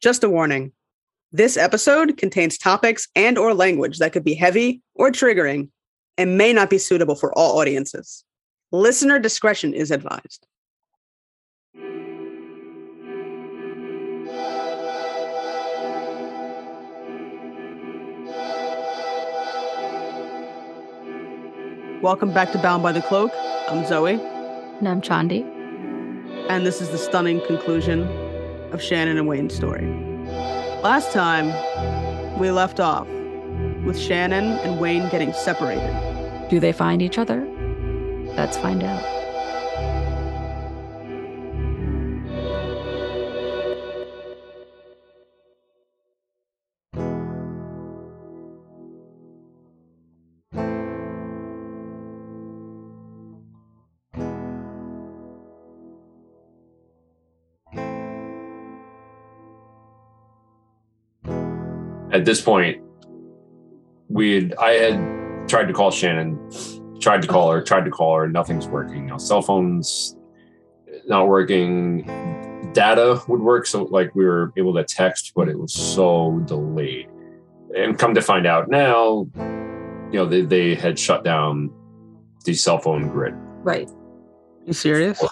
Just a warning. This episode contains topics and or language that could be heavy or triggering and may not be suitable for all audiences. Listener discretion is advised. Welcome back to Bound by the Cloak. I'm Zoe. And I'm Chandi. And this is the stunning conclusion of Shannon and Wayne's story. Last time, we left off with Shannon and Wayne getting separated. Do they find each other? Let's find out. At this point, we had I had tried to call Shannon, tried to call her, tried to call her, nothing's working. You know, cell phones not working. Data would work, so like we were able to text, but it was so delayed. And come to find out now, you know, they, they had shut down the cell phone grid. Right. You serious?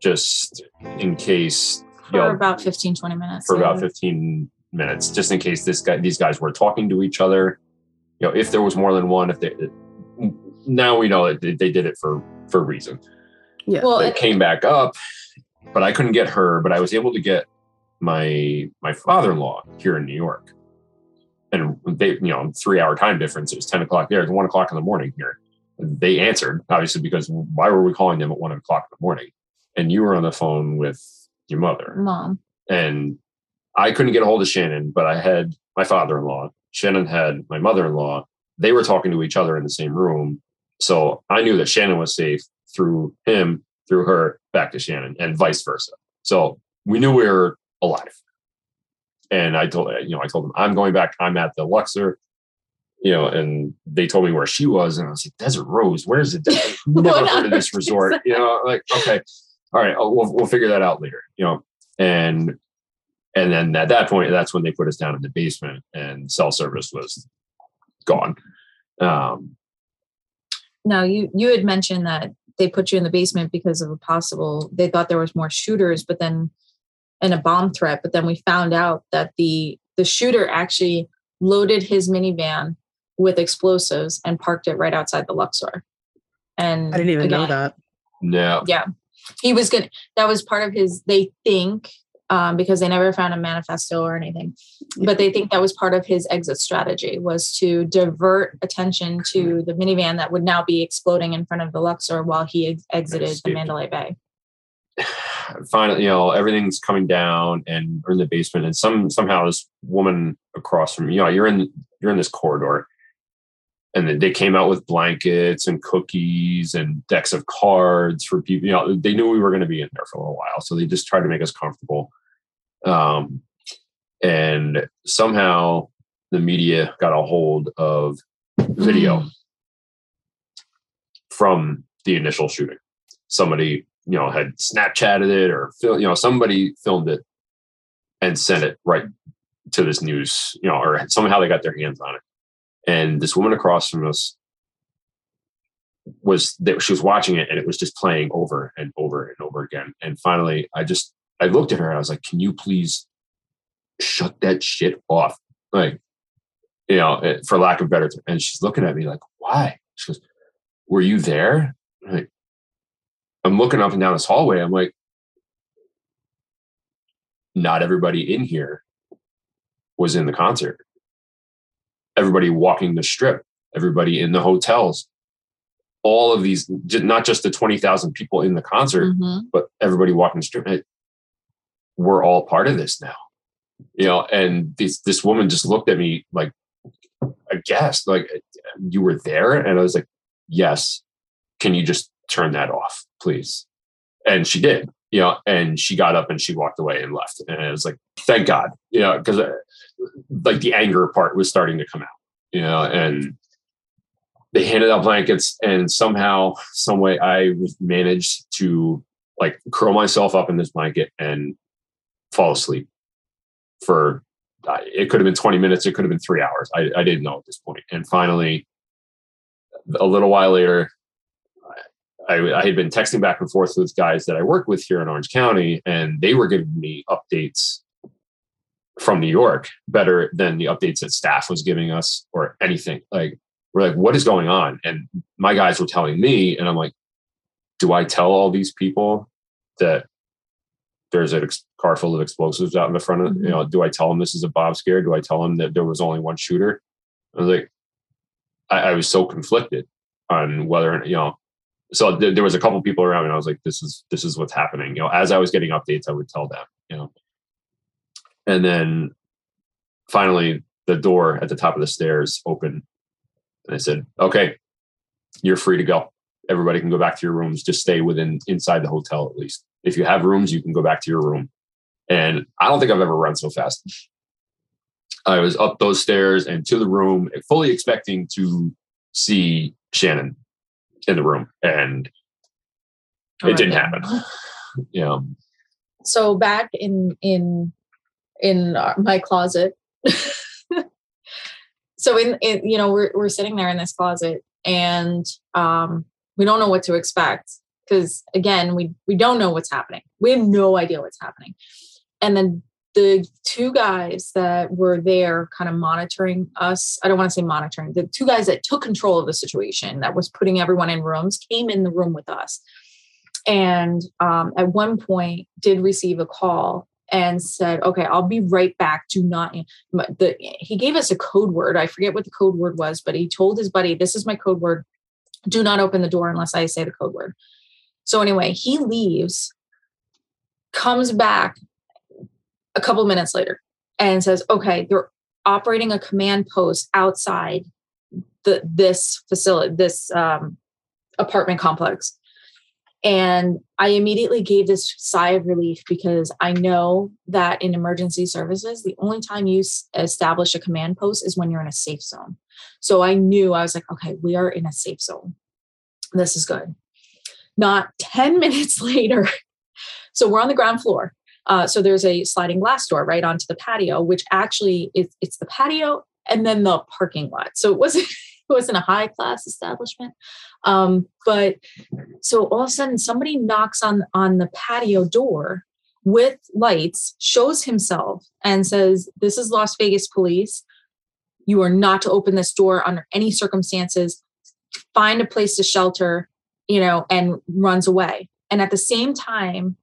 Just in case for you know, about 15, 20 minutes. For yeah. about 15 minutes, just in case this guy, these guys were talking to each other. You know, if there was more than one, if they now we know that they did it for for a reason. Yeah. Well, it came back up, but I couldn't get her. But I was able to get my my father in law here in New York, and they you know three hour time difference. It was ten o'clock there. It's one o'clock in the morning here. They answered obviously because why were we calling them at one o'clock in the morning? And you were on the phone with your mother, mom, and I couldn't get a hold of Shannon, but I had my father in law. Shannon had my mother in law. They were talking to each other in the same room. So I knew that Shannon was safe through him, through her, back to Shannon, and vice versa. So we knew we were alive. And I told you know, I told them I'm going back. I'm at the Luxor, you know, and they told me where she was, and I was like, Desert Rose, where's it? Never heard of this resort, you know. Like, okay, all right, we'll we'll figure that out later, you know. And and then at that point, that's when they put us down in the basement, and cell service was gone. Um, no, you you had mentioned that they put you in the basement because of a possible. They thought there was more shooters, but then and a bomb threat. But then we found out that the the shooter actually loaded his minivan with explosives and parked it right outside the Luxor. And I didn't even again, know that. No. Yeah. He was good. That was part of his, they think um, because they never found a manifesto or anything. But they think that was part of his exit strategy was to divert attention to the minivan that would now be exploding in front of the Luxor while he ex- exited the Mandalay Bay. Finally, you know, everything's coming down, and we're in the basement, and some somehow this woman across from you know, you're in you're in this corridor, and they came out with blankets and cookies and decks of cards for people. You know, they knew we were going to be in there for a little while, so they just tried to make us comfortable. Um, and somehow the media got a hold of video mm. from the initial shooting. Somebody, you know, had Snapchatted it or you know, somebody filmed it and sent it right to this news, you know, or somehow they got their hands on it. And this woman across from us was that she was watching it and it was just playing over and over and over again. And finally, I just I looked at her and I was like, "Can you please shut that shit off?" Like, you know, eh, for lack of better. Term. And she's looking at me like, "Why?" She goes, "Were you there?" I'm like, I'm looking up and down this hallway. I'm like, not everybody in here was in the concert. Everybody walking the strip, everybody in the hotels, all of these, not just the 20,000 people in the concert, mm-hmm. but everybody walking the strip. We're all part of this now. You know and this this woman just looked at me like aghast like you were there? And i was like yes. Can you just turn that off please? And she did you know and she got up and she walked away and left and it was like thank god you know because uh, like the anger part was starting to come out you know and they handed out blankets and somehow some way i managed to like curl myself up in this blanket and fall asleep. for it could have been 20 minutes, it could have been three hours. I, I didn't know at this point. And finally, a little while later, I, I, had been texting back and forth with guys that I work with here in Orange County, and they were giving me updates from New York better than the updates that staff was giving us or anything. Like, we're like, what is going on? And my guys were telling me, and I'm like, do I tell all these people that there's a car full of explosives out in the front of, mm-hmm. you know, do I tell them this is a Bob scare? Do I tell them that there was only one shooter? I was like, I, I was so conflicted on whether, you know, so th- there was a couple people around and I was like, this is, this is what's happening. You know, as I was getting updates, I would tell them, you know, and then finally the door at the top of the stairs opened and I said, okay, you're free to go. Everybody can go back to your rooms. Just stay within inside the hotel at least. If you have rooms, you can go back to your room. And I don't think I've ever run so fast. I was up those stairs and to the room, fully expecting to see Shannon in the room, and it right. didn't happen. yeah. So back in in in my closet. so in, in you know we're we're sitting there in this closet and um we don't know what to expect because again we we don't know what's happening we have no idea what's happening and then the two guys that were there kind of monitoring us i don't want to say monitoring the two guys that took control of the situation that was putting everyone in rooms came in the room with us. And um, at one point did receive a call and said okay i'll be right back. Do not the, he gave us a code word. I forget what the code word was but he told his buddy this is my code word. Do not open the door unless I say the code word. So anyway, he leaves, comes back a couple minutes later and says, okay, they're operating a command post outside the this facility, this um, apartment complex. And I immediately gave this sigh of relief because I know that in emergency services, the only time you establish a command post is when you're in a safe zone. So I knew I was like, okay, we are in a safe zone. This is good. Not 10 minutes later, so we're on the ground floor. Uh, so there's a sliding glass door right onto the patio, which actually is it's the patio and then the parking lot. So it wasn't it wasn't a high class establishment. Um, but so all of a sudden somebody knocks on on the patio door with lights, shows himself, and says, This is Las Vegas police. You are not to open this door under any circumstances. Find a place to shelter, you know, and runs away. And at the same time,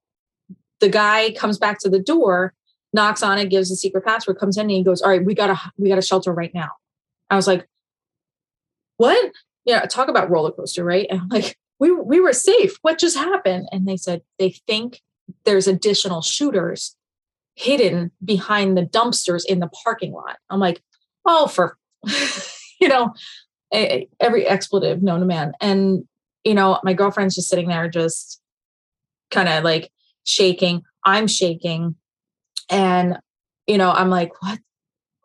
the guy comes back to the door, knocks on it, gives a secret password, comes in, and he goes, "All right, we gotta we gotta shelter right now." I was like, "What?" Yeah, talk about roller coaster, right? And I'm like, "We we were safe. What just happened?" And they said they think there's additional shooters hidden behind the dumpsters in the parking lot. I'm like, oh, for, you know, every expletive known to man. And, you know, my girlfriend's just sitting there, just kind of like shaking. I'm shaking. And, you know, I'm like, what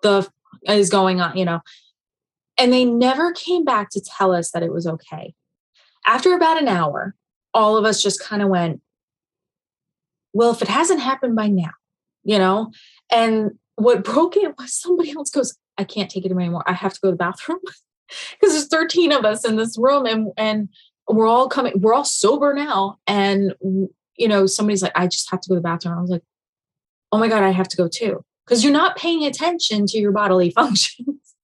the f- is going on, you know? And they never came back to tell us that it was okay. After about an hour, all of us just kind of went, well, if it hasn't happened by now, you know? And what broke it was somebody else goes, I can't take it anymore. I have to go to the bathroom because there's 13 of us in this room and and we're all coming, we're all sober now. And you know, somebody's like, I just have to go to the bathroom. I was like, oh my God, I have to go too. Because you're not paying attention to your bodily functions.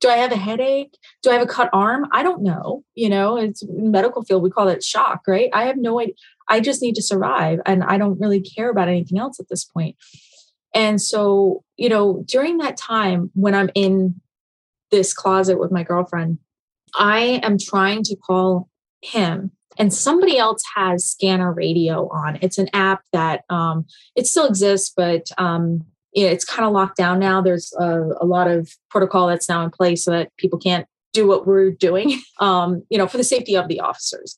Do I have a headache? Do I have a cut arm? I don't know. You know, it's medical field, we call it shock, right? I have no idea. I just need to survive and I don't really care about anything else at this point. And so, you know, during that time when I'm in this closet with my girlfriend, I am trying to call him and somebody else has scanner radio on it's an app that um, it still exists but um, it's kind of locked down now there's a, a, lot of protocol that's now in place so that people can't do what we're doing um, you know for the safety of the officers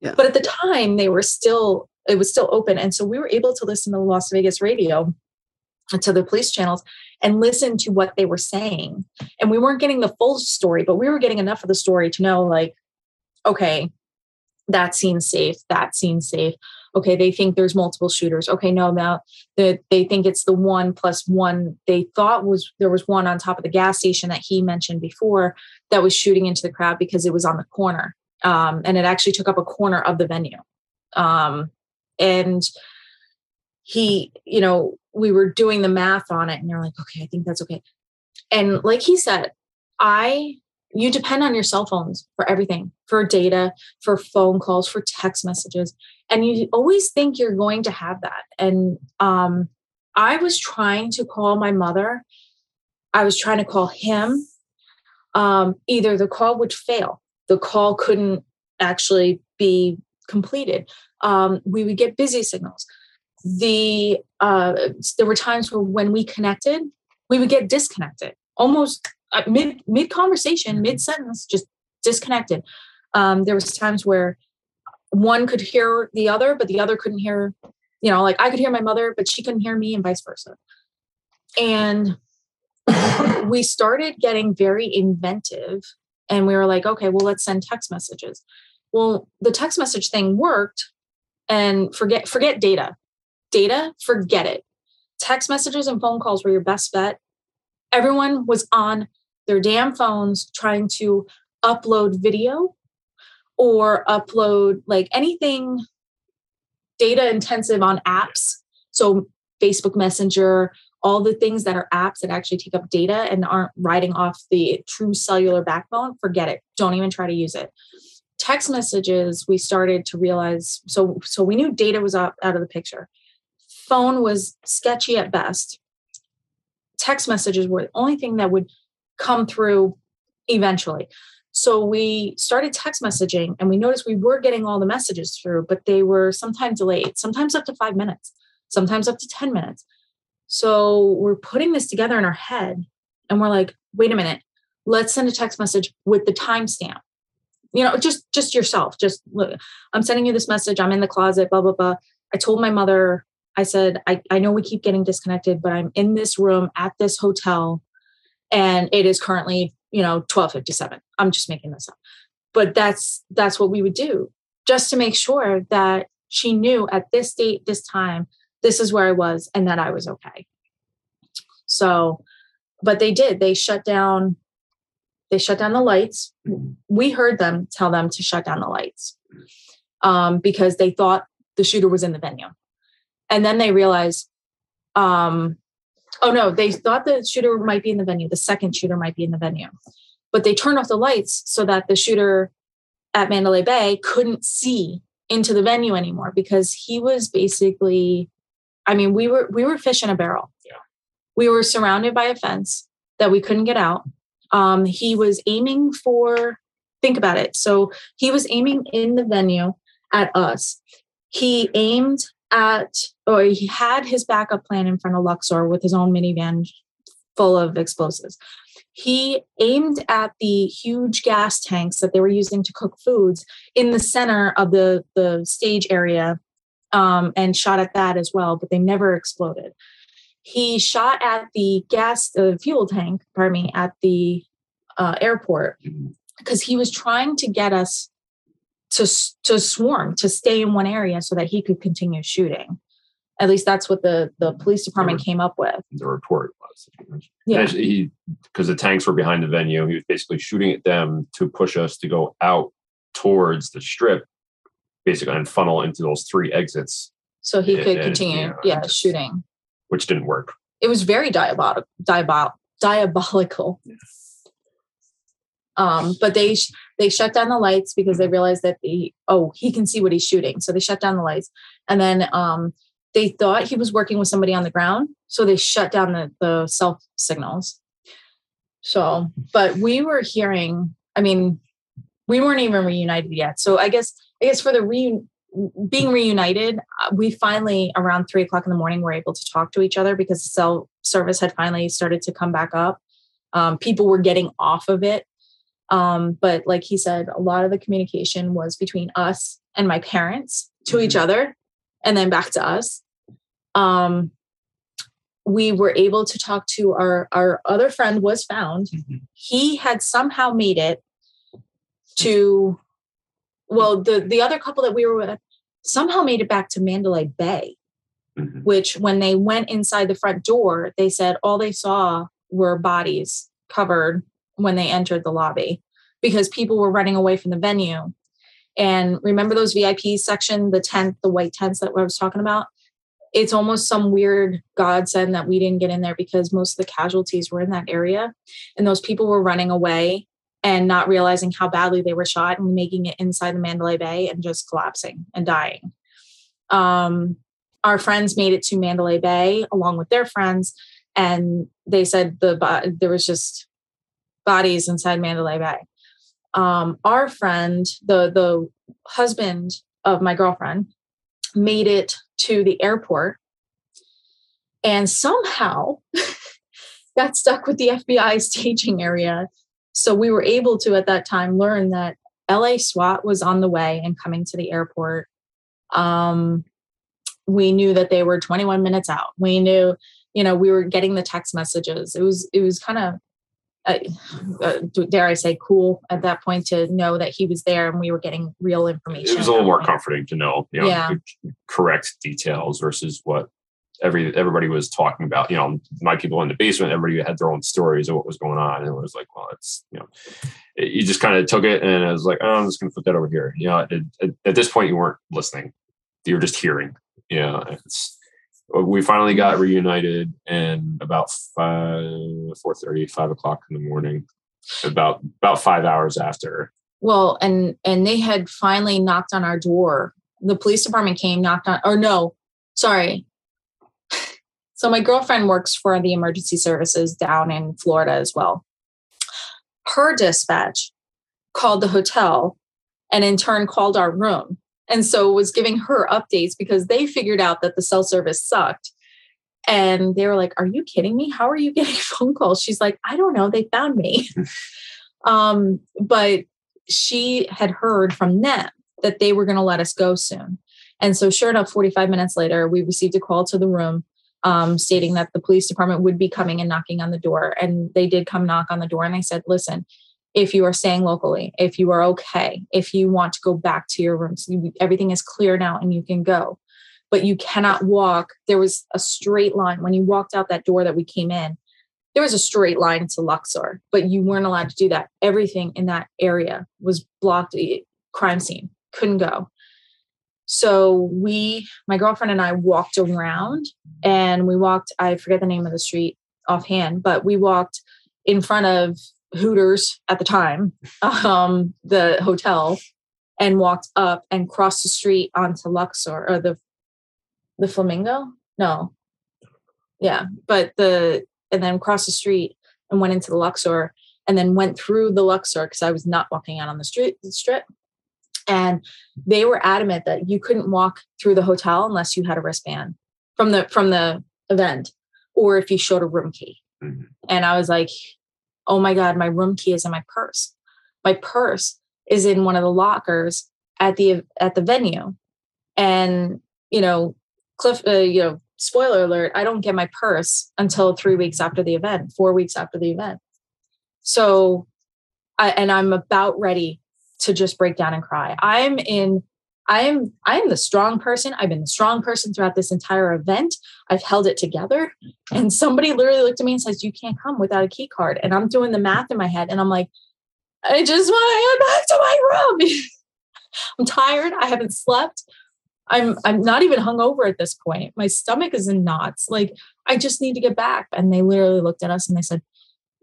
yeah. but at the time they were still it was still open and so we were able to listen to las vegas radio to the police channels and listen to what they were saying. And we weren't getting the full story, but we were getting enough of the story to know, like, okay, that seems safe, that seems safe. okay they think there's multiple shooters. Okay no now that they think it's the one plus one. They thought was there was one on top of the gas station that he mentioned before that was shooting into the crowd because it was on the corner. Um, and it actually took up a corner of the venue. Um, and he you know we were doing the math on it and they're like okay i think that's okay. And like he said i you depend on your cell phones for everything for data for phone calls for text messages and you always think you're going to have that. And um, i was trying to call my mother. I was trying to call him. Um, either the call would fail. The call couldn't actually be completed. Um, we would get busy signals. The uh, there were times where when we connected we would get disconnected almost uh, mid mid conversation, mid sentence, just disconnected. Um, there was times where one could hear the other, but the other couldn't hear. You know, like I could hear my mother, but she couldn't hear me, and vice versa. And we started getting very inventive, and we were like, okay, well, let's send text messages. Well, the text message thing worked, and forget forget data, data, forget it. Text messages and phone calls were your best bet. Everyone was on their damn phones trying to upload video or upload like anything data intensive on apps. So, Facebook Messenger, all the things that are apps that actually take up data and aren't riding off the true cellular backbone, forget it. Don't even try to use it. Text messages, we started to realize so so we knew data was out, out of the picture. Phone was sketchy at best. Text messages were the only thing that would come through eventually. So we started text messaging and we noticed we were getting all the messages through, but they were sometimes delayed, sometimes up to five minutes, sometimes up to 10 minutes. So we're putting this together in our head and we're like, wait a minute, let's send a text message with the timestamp. You know, just just yourself. Just look, I'm sending you this message. I'm in the closet, blah, blah, blah. I told my mother, I said, I, I know we keep getting disconnected, but I'm in this room at this hotel and it is currently you know 1257 i'm just making this up. But that's that's what we would do just to make sure that she knew at this date this time this is where i was and that i was okay. So but they did. They shut down they shut down the lights. We heard them tell them to shut down the lights um, because they thought the shooter was in the venue. And then they realized um, Oh no, they thought the shooter might be in the venue. The second shooter might be in the venue, but they turned off the lights so that the shooter at Mandalay Bay couldn't see into the venue anymore because he was basically. I mean, we were we were fish in a barrel. Yeah. We were surrounded by a fence that we couldn't get out. Um, he was aiming for. Think about it. So he was aiming in the venue at us. He aimed at or he had his backup plan in front of Luxor with his own minivan full of explosives. He aimed at the huge gas tanks that they were using to cook foods in the center of the, the stage area um, and shot at that as well, but they never exploded. He shot at the gas, the fuel tank, pardon me, at the uh, airport because he was trying to get us to to swarm to stay in one area so that he could continue shooting. At least that's what the the police department came up with. the report was yeah. he because the tanks were behind the venue he was basically shooting at them to push us to go out towards the strip basically and funnel into those three exits. So he could And- and, continue you know, yeah shooting. Which didn't work. It was very diabolical diabol- diabolical. Um but they they shut down the lights because they realized that the oh he can see what he's shooting. So they shut down the lights. And then um they thought he was working with somebody on the ground. So they shut down the the cell signals. So but we were hearing i mean we weren't even reunited yet. So i guess i guess for the reun being reunited uh, we finally around three o'clock in the morning were able to talk to each other because cell service had finally started to come back up. Um, people were getting off of it um, but like he said, a lot of the communication was between us and my parents to each other and then back to us. Um, we were able to talk to our, our other friend was found. He had somehow made it to, well, the, the other couple that we were with, somehow made it back to Mandalay Bay, Mhm. which when they went inside the front door, they said all they saw were bodies covered when they entered the lobby because people were running away from the venue. And remember those VIP section, the tent, the white tents that I was talking about? It's almost some weird godsend that we didn't get in there because most of the casualties were in that area. And those people were running away and not realizing how badly they were shot and making it inside the Mandalay Bay and just collapsing and dying. Um, our friends made it to Mandalay Bay along with their friends, and they said the there was just bodies inside Mandalay Bay. Um, our friend, the the husband of my girlfriend, made it to the airport, and somehow got stuck with the FBI staging area. So we were able to at that time learn that LA SWAT was on the way and coming to the airport. Um, we knew that they were 21 minutes out. We knew, you know, we were getting the text messages. It was it was kind of uh, uh, dare I say cool at that point to know that he was there and we were getting real information. It was a little more point. comforting to know, you know, Yeah. correct details versus what every everybody was talking about. You know, my people in the basement, everybody had their own stories of what was going on, and it was like, well, it's you know, it, you just kind of took it, and I was like, oh, I'm just going to put that over here. You know, at, at, at this point, you weren't listening; you were just hearing. You know, it's Uh, we finally got reunited, and about five, four thirty, five o'clock in the morning, about about five hours after. Well, and and they had finally knocked on our door. The police department came, knocked on, or no, sorry. So my girlfriend works for the emergency services down in Florida as well. Her dispatch called the hotel and in turn called our room. And so was giving her updates because they figured out that the cell service sucked. And they were like, Are you kidding me? How are you getting phone calls? She's like, I don't know. They found me. um, but she had heard from them that they were going to let us go soon. And so, sure enough, 45 minutes later, we received a call to the room um, stating that the police department would be coming and knocking on the door. And they did come knock on the door and they said, listen, if you are staying locally, if you are okay, if you want to go back to your rooms, you, everything is clear now and you can go. But you cannot walk. There was a straight line. When you walked out that door that we came in, there was a straight line to Luxor, but you weren't allowed to do that. Everything in that area was blocked, eh, crime scene, couldn't go. So we, my girlfriend and I walked around and we walked, I forget the name of the street offhand, but we walked in front of Hooters at the time, um, the hotel, and walked up and crossed the street onto Luxor or the the Flamingo. No, yeah, but the and then crossed the street and went into the Luxor and then went through the Luxor because I was not walking out on the street the strip. And they were adamant that you couldn't walk through the hotel unless you had a wristband from the from the event or if you showed a room key. Mhm. And I was like, oh my God, my room key is in my purse. My purse is in one of the lockers at the at the venue. And you know, Cliff, uh, you know, spoiler alert, I don't get my purse until three weeks after the event, four weeks after the event. So I and I'm about ready to just break down and cry. I'm in I am I am the strong person. I've been the strong person throughout this entire event. I've held it together. And somebody literally looked at me and says, You can't come without a key card. And I'm doing the math in my head. And I'm like, I just want to get back to my room. I'm tired. I haven't slept. I'm I'm not even hungover at this point. My stomach is in knots. Like I just need to get back. And they literally looked at us and they said,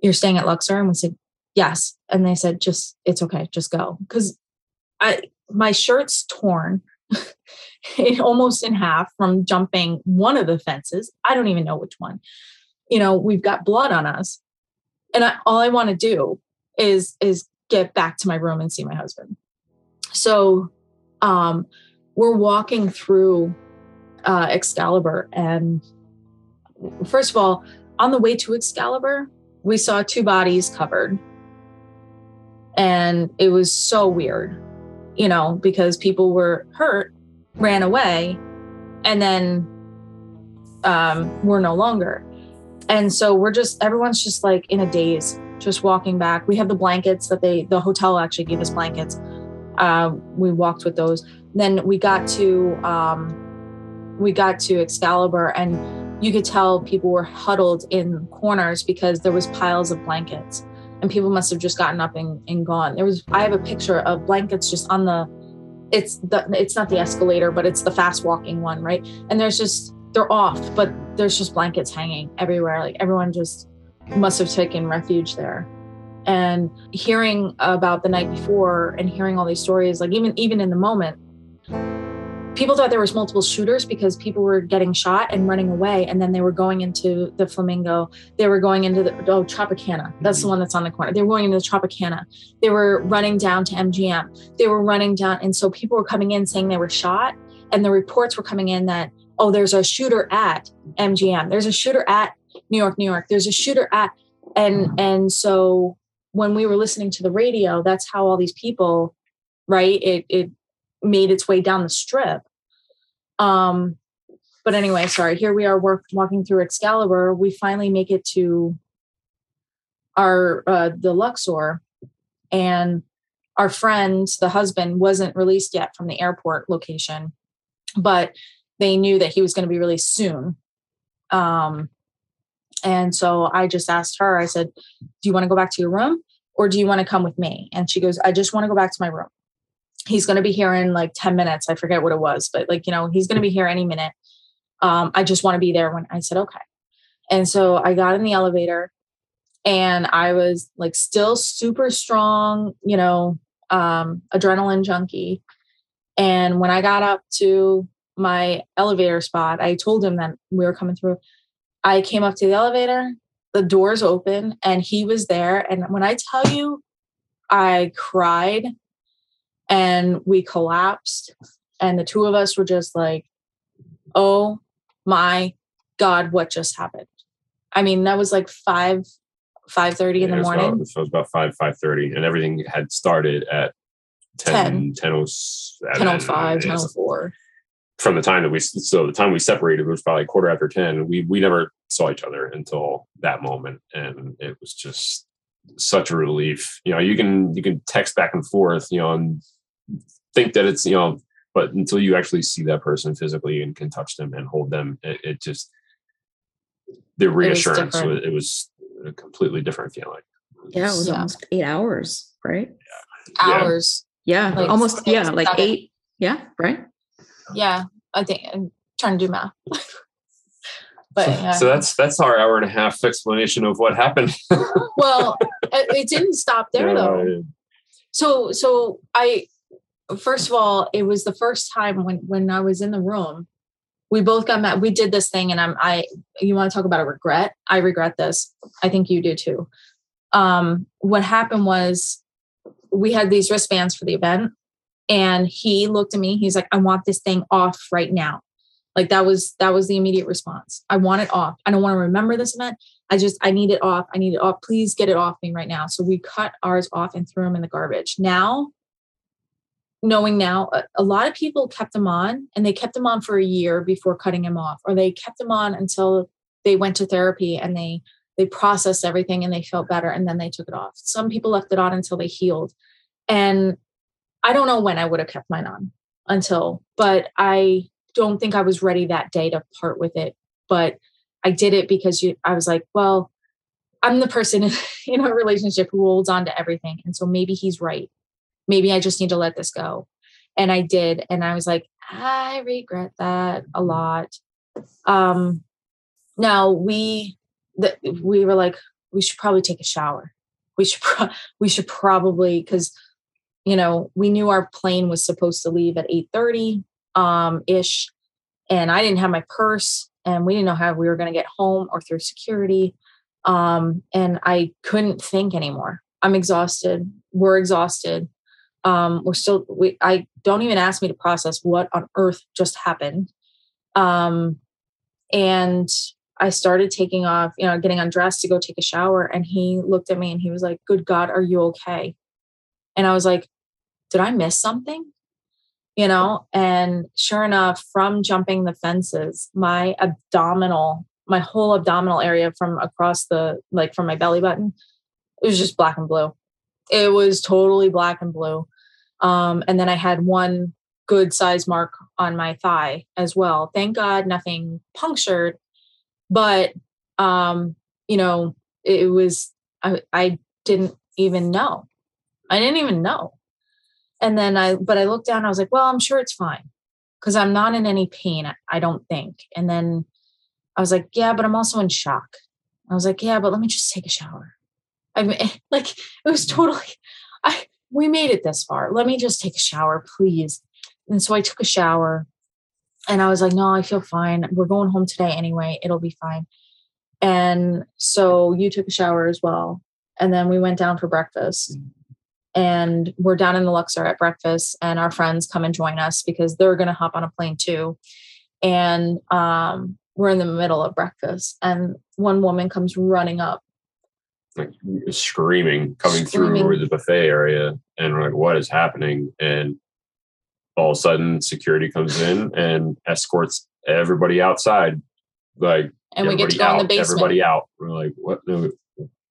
You're staying at Luxor? And we said, Yes. And they said, just it's okay, just go. Because I my shirt's torn it almost in half from jumping one of the fences. I don't even know which one. You know, we've got blood on us. And I, all I want to do is is get back to my room and see my husband. So um we're walking through uh Excalibur and first of all, on the way to Excalibur, we saw two bodies covered. And it was so weird, you know, because people were hurt, ran away, and then um, we're no longer. And so we're just, everyone's just like in a daze, just walking back. We have the blankets that they, the hotel actually gave us blankets. Uh, we walked with those. then we got to um, we got to Excalibur, and you could tell people were huddled in corners because there was piles of blankets, and people must have just gotten up and, and gone. There was I have a picture of blankets just on the it's the it's not the escalator, but it's the fast walking one, right? And there's just they're off, but there's just blankets hanging everywhere. Like everyone just must have taken refuge there and hearing about the night before and hearing all these stories like even even in the moment people thought there was multiple shooters because people were getting shot and running away and then they were going into the flamingo. They were going into the oh tropicana. That's the mm-hmm. one that's on the corner. They were going into the tropicana. They were running down to mgm they were running down and so people were coming in saying they were shot and the reports were coming in that oh there's a shooter at mgm there's a shooter at new york new york. There's a shooter at and mm-hmm. and so when we were listening to the radio, that's how all these people, right? It it made its way down the strip. Um, but anyway, sorry. Here we are work, walking through Excalibur. We finally make it to our uh, the Luxor, and our friend, the husband, wasn't released yet from the airport location, but they knew that he was going to be released soon. Um, and so I just asked her, I said, Do you want to go back to your room? or do you want to come with me? And she goes, I just want to go back to my room. He's going to be here in like 10 minutes. I forget what it was, but like, you know, he's going to be here any minute. Um, I just want to be there when I said, okay. And so I got in the elevator and I was like still super strong, you know, um, adrenaline junkie. And when I got up to my elevator spot, I told him that we were coming through. I came up to the elevator the doors open and he was there. And when I tell you, I cried and we collapsed. And the two of us were just like, oh my God, what just happened? I mean, that was like five, five thirty in the morning. About, so it was about five, five thirty, and everything had started at 10, 10, 10, 10 05, 10 04 from the time that we so the time we separated was probably quarter after 10 we we never saw each other until that moment and it was just such a relief you know you can you can text back and forth you know and think that it's you know but until you actually see that person physically and can touch them and hold them it, it just the reassurance it was, it was, a completely different feeling yeah it was yeah. almost eight hours right yeah. hours yeah, like almost yeah like seven. eight yeah right yeah, I think I'm trying to do math. but so, yeah. so that's that's our hour and a half explanation of what happened. well, it, didn't stop there though. Yeah. So so I first of all, it was the first time when when I was in the room, we both got mad. We did this thing, and I'm I. You want to talk about a regret? I regret this. I think you do too. Um, what happened was we had these wristbands for the event, and he looked at me he's like i want this thing off right now like that was that was the immediate response i want it off i don't want to remember this event i just i need it off i need it off please get it off me right now so we cut ours off and threw them in the garbage now knowing now a, a lot of people kept them on and they kept them on for a year before cutting them off or they kept them on until they went to therapy and they they processed everything and they felt better and then they took it off some people left it on until they healed and I don't know when I would have kept mine on until, but I don't think I was ready that day to part with it. But I did it because you, I was like, well, I'm the person in a relationship who holds on to everything. And so maybe he's right. Maybe I just need to let this go. And I did. And I was like, I regret that a lot. Um, now we, the, we were like, we should probably take a shower. We should, pro- we should probably, cause you know, we knew our plane was supposed to leave at 8:30 um, ish, and I didn't have my purse, and we didn't know how we were going to get home or through security, um, and I couldn't think anymore. I'm exhausted. We're exhausted. Um, we're still. We. I don't even ask me to process what on earth just happened. Um, and I started taking off, you know, getting undressed to go take a shower. And he looked at me and he was like, Good God, are you okay? And I was like, did I miss something? You know, and sure enough, from jumping the fences, my abdominal, my whole abdominal area from across the, like from my belly button, it was just black and blue. It was totally black and blue. Um, and then I had one good size mark on my thigh as well. Thank God nothing punctured, but um, you know, it was I, I didn't even know. I didn't even know. And then I but I looked down, I was like, well, I'm sure it's fine. Cause I'm not in any pain, I don't think. And then I was like, yeah, but I'm also in shock. I was like, yeah, but let me just take a shower. I mean, like it was totally I we made it this far. Let me just take a shower, please. And so I took a shower and I was like, no, I feel fine. We're going home today anyway. It'll be fine. And so you took a shower as well. And then we went down for breakfast. And we're down in the Luxor at breakfast, and our friends come and join us because they're going to hop on a plane too. And um, we're in the middle of breakfast, and one woman comes running up like screaming coming Screaming. through the buffet area and we're like what is happening? And all of a sudden security comes in and escorts everybody outside like and we get to go in the basement. everybody out. We're like what? No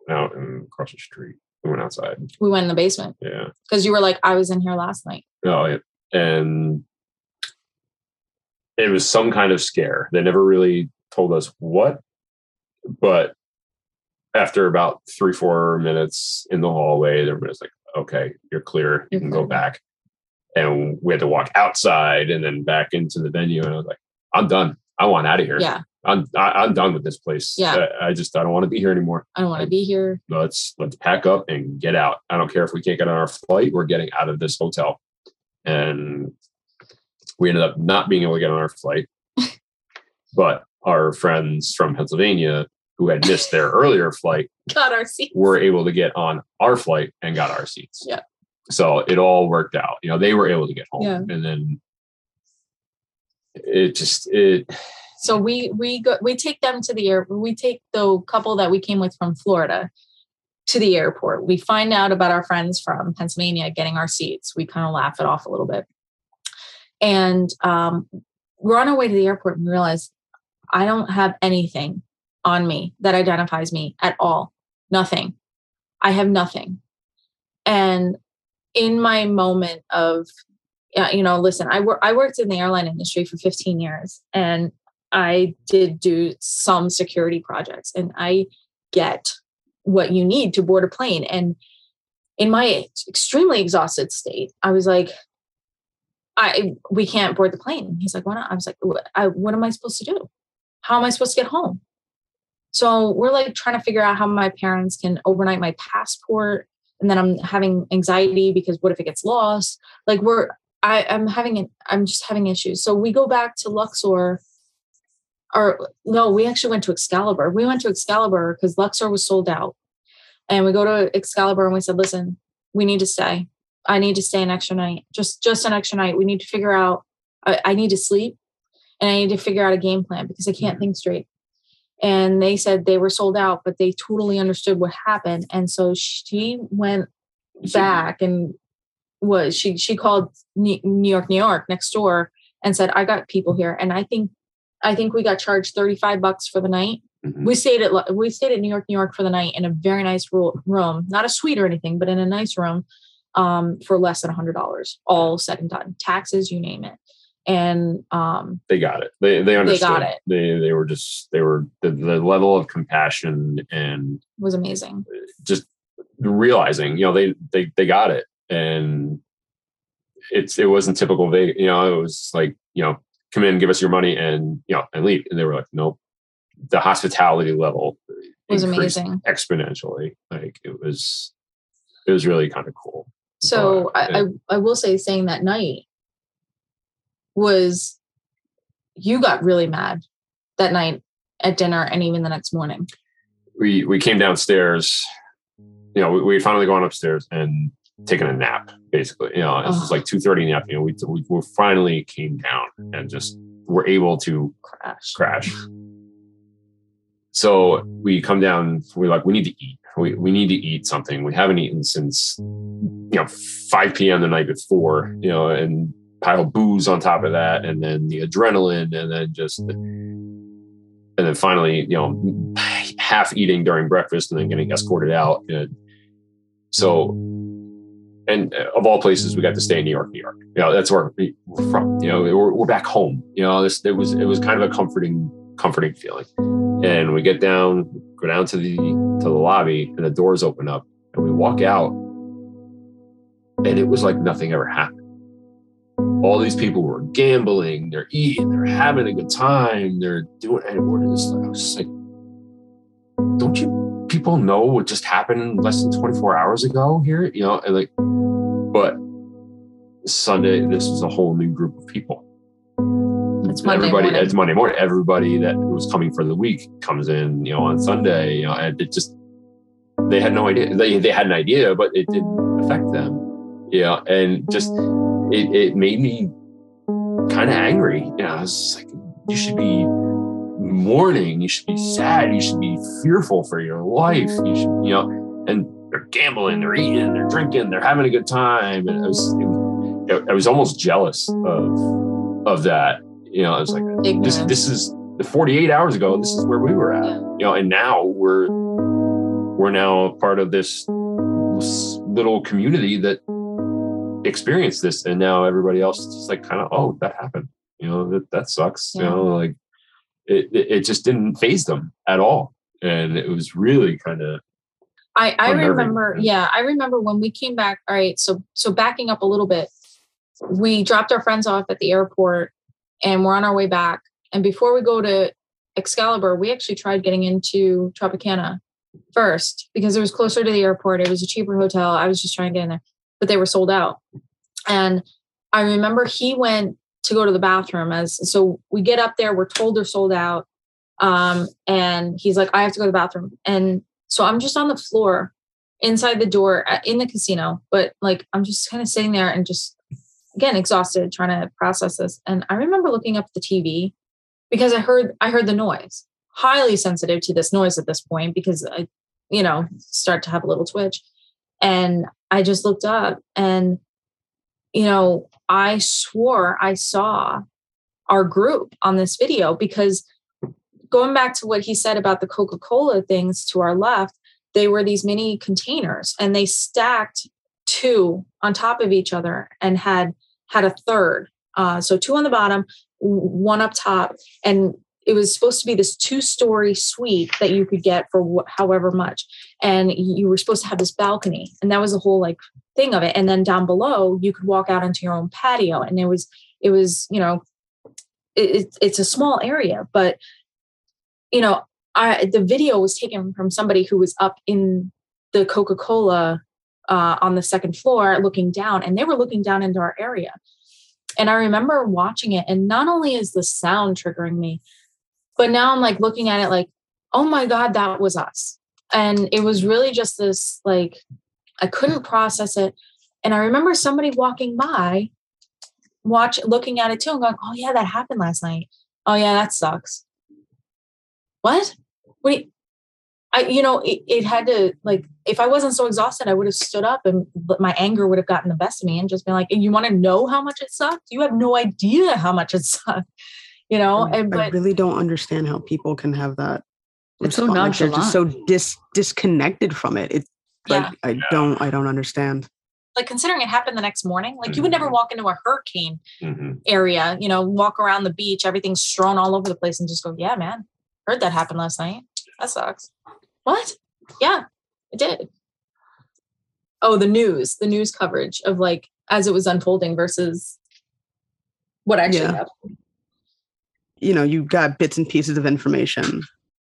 out and across the street. We went outside. We went in the basement. Yeah. Because you were like, I was in here last night. oh yeah. And it was some kind of scare. They never really told us what but after about three four minutes in the hallway everybody's like okay you're clear you can go back. And we had to walk outside and then back into the venue and i was like i'm done. I want out of here. Yeah, i'm I, i'm done with this place. Yeah. I, I just i don't want to be here anymore. I don't want to be here. let's let's pack up and get out. I don't care if we can't get on our flight we're getting out of this hotel. And we ended up not being able to get on our flight. But our friends from pennsylvania who had missed their earlier flight Got our seat. were able to get on our flight and got our seats Yeah. so it all worked out you know they were able to get home Yeah. and then it just it So we we go we take them to the air. We take the couple that we came with from Florida to the airport. We find out about our friends from Pennsylvania getting our seats. We kind of laugh it off a little bit, and um, we're on our way to the airport and we realize I don't have anything on me that identifies me at all. Nothing. I have nothing. And in my moment of yeah, you know, listen, I work I worked in the airline industry for 15 years and I did do some security projects and I get what you need to board a plane. And in my extremely exhausted state, I was like, I we can't board the plane. He's like, why not? I was like, what, I, what am I supposed to do? How am I supposed to get home? So we're like trying to figure out how my parents can overnight my passport. And then I'm having anxiety because what if it gets lost? Like we're I, I'm having an, I'm just having issues. So we go back to Luxor, or no, we actually went to Excalibur. We went to Excalibur because Luxor was sold out, and we go to Excalibur and we said, "Listen, we need to stay. I need to stay an extra night, just just an extra night. We need to figure out. I, I need to sleep, and I need to figure out a game plan because I can't mm-hmm. think straight." And they said they were sold out, but they totally understood what happened, and so she went back and was she she called New York, New York next door and said, I got people here. And I think I think we got charged 35 bucks for the night. Mhm. We stayed at we stayed at New York, New York for the night in a very nice room, not a suite or anything, but in a nice room um, for less than hundred dollars, all said and done, taxes, you name it. And um, they got it. They they understood. They got it. They they were just they were the, the level of compassion and was amazing. just realizing, you know, they they they got it, and it's it wasn't typical. They you know it was like you know come in, give us your money, and you know and leave. And they were like, nope. The hospitality level was amazing. exponentially. Like it was it was really kind of cool. So I, I I will say, saying that night was you got really mad that night at dinner and even the next morning. we we came downstairs. You know, we, we finally gone upstairs and taken a nap. Basically, you know, it was Oh. like two thirty in the afternoon. We, we we finally came down and just were able to Crash. crash. So we come down. We're like, we need to eat. We we need to eat something. We haven't eaten since you know five p.m. the night before. You know, and pile booze on top of that, and then the adrenaline, and then just and then finally, you know, half eating during breakfast and then getting escorted out. And so and uh, of all places, we got to stay in New York, New York. You know, that's where we're from. You know, we're, we're back home. You know, this it was it was kind of a comforting comforting feeling. And we get down, go down to the to the lobby, and the doors open up, and we walk out, and it was like nothing ever happened. All these people were gambling, they're eating, they're having a good time, they're doing, and we're just, I was just like, don't you people know what just happened less than 24 hours ago here? You know, and like, but Sunday, this was a whole new group of people. It's Monday everybody, morning. it's Monday morning. Everybody that was coming for the week comes in, you know, on Sunday. You know, and it just they had no idea. They they had an idea, but it didn't affect them. You know, and just it it made me kind of angry. You know, I was like, you should be mourning. You should be sad. You should be fearful for your life. You should, you know, and they're gambling, they're eating, they're drinking, they're having a good time. And I was, it was, I was almost jealous of of that. You know, I was like, this Ignorance. this is the 48 hours ago. This is where we were at. Yeah. You know, and now we're we're now part of this s- little community that experienced this, and now everybody else is just like kind of, oh, that happened. You know, that that sucks. You know, like it, it it just didn't faze them at all, and it was really kind of I, I remember, yeah. yeah, I remember when we came back. All right, so so backing up a little bit, we dropped our friends off at the airport, and we're on our way back. And before we go to Excalibur, we actually tried getting into Tropicana first because it was closer to the airport. It was a cheaper hotel. I was just trying to get in there, but they were sold out. And I remember he went to go to the bathroom as so we get up there, we're told they're sold out. Um, and he's like, I have to go to the bathroom. And so I'm just on the floor inside the door at- in the casino, but like I'm just kind of sitting there and just again exhausted trying to process this. And I remember looking up the TV because I heard I heard the noise. Highly sensitive to this noise at this point because I, you know, start to have a little twitch. And I just looked up and you know, I swore I saw our group on this video because going back to what he said about the Coca Cola things to our left, they were these mini containers and they stacked two on top of each other and had had a third. Uh, so two on the bottom, one up top, and it was supposed to be this two-story suite that you could get for wh- however much, and you were supposed to have this balcony, and that was the whole like thing of it. And then down below, you could walk out into your own patio, and it was it was you know it, it's a small area, but you know I the video was taken from somebody who was up in the Coca Cola uh, on the second floor looking down, and they were looking down into our area. And I remember watching it, and not only is the sound triggering me, but now I'm like looking at it like, oh my God, that was us. And it was really just this like, I couldn't process it. And I remember somebody walking by, watch looking at it too, and going, oh yeah, that happened last night. Oh yeah, that sucks. What? Wait, I, you know, it, it had to like, if I wasn't so exhausted, I would have stood up and my anger would have gotten the best of me and just been like, you want to know how much it sucked? You have no idea how much it sucked, you know? And I really don't understand how people can have that. It's so response. Like, They're just so dis disconnected from it. It's like yeah, I don't I don't understand. like considering it happened the next morning, like you would never Mhm. walk into a hurricane mhm. area, you know, walk around the beach, everything's strewn all over the place and just go, yeah, man, heard that happened last night. That sucks. What? Yeah, it did. Oh, the news, the news coverage of like as it was unfolding versus what actually Yeah. happened. You know, you got bits and pieces of information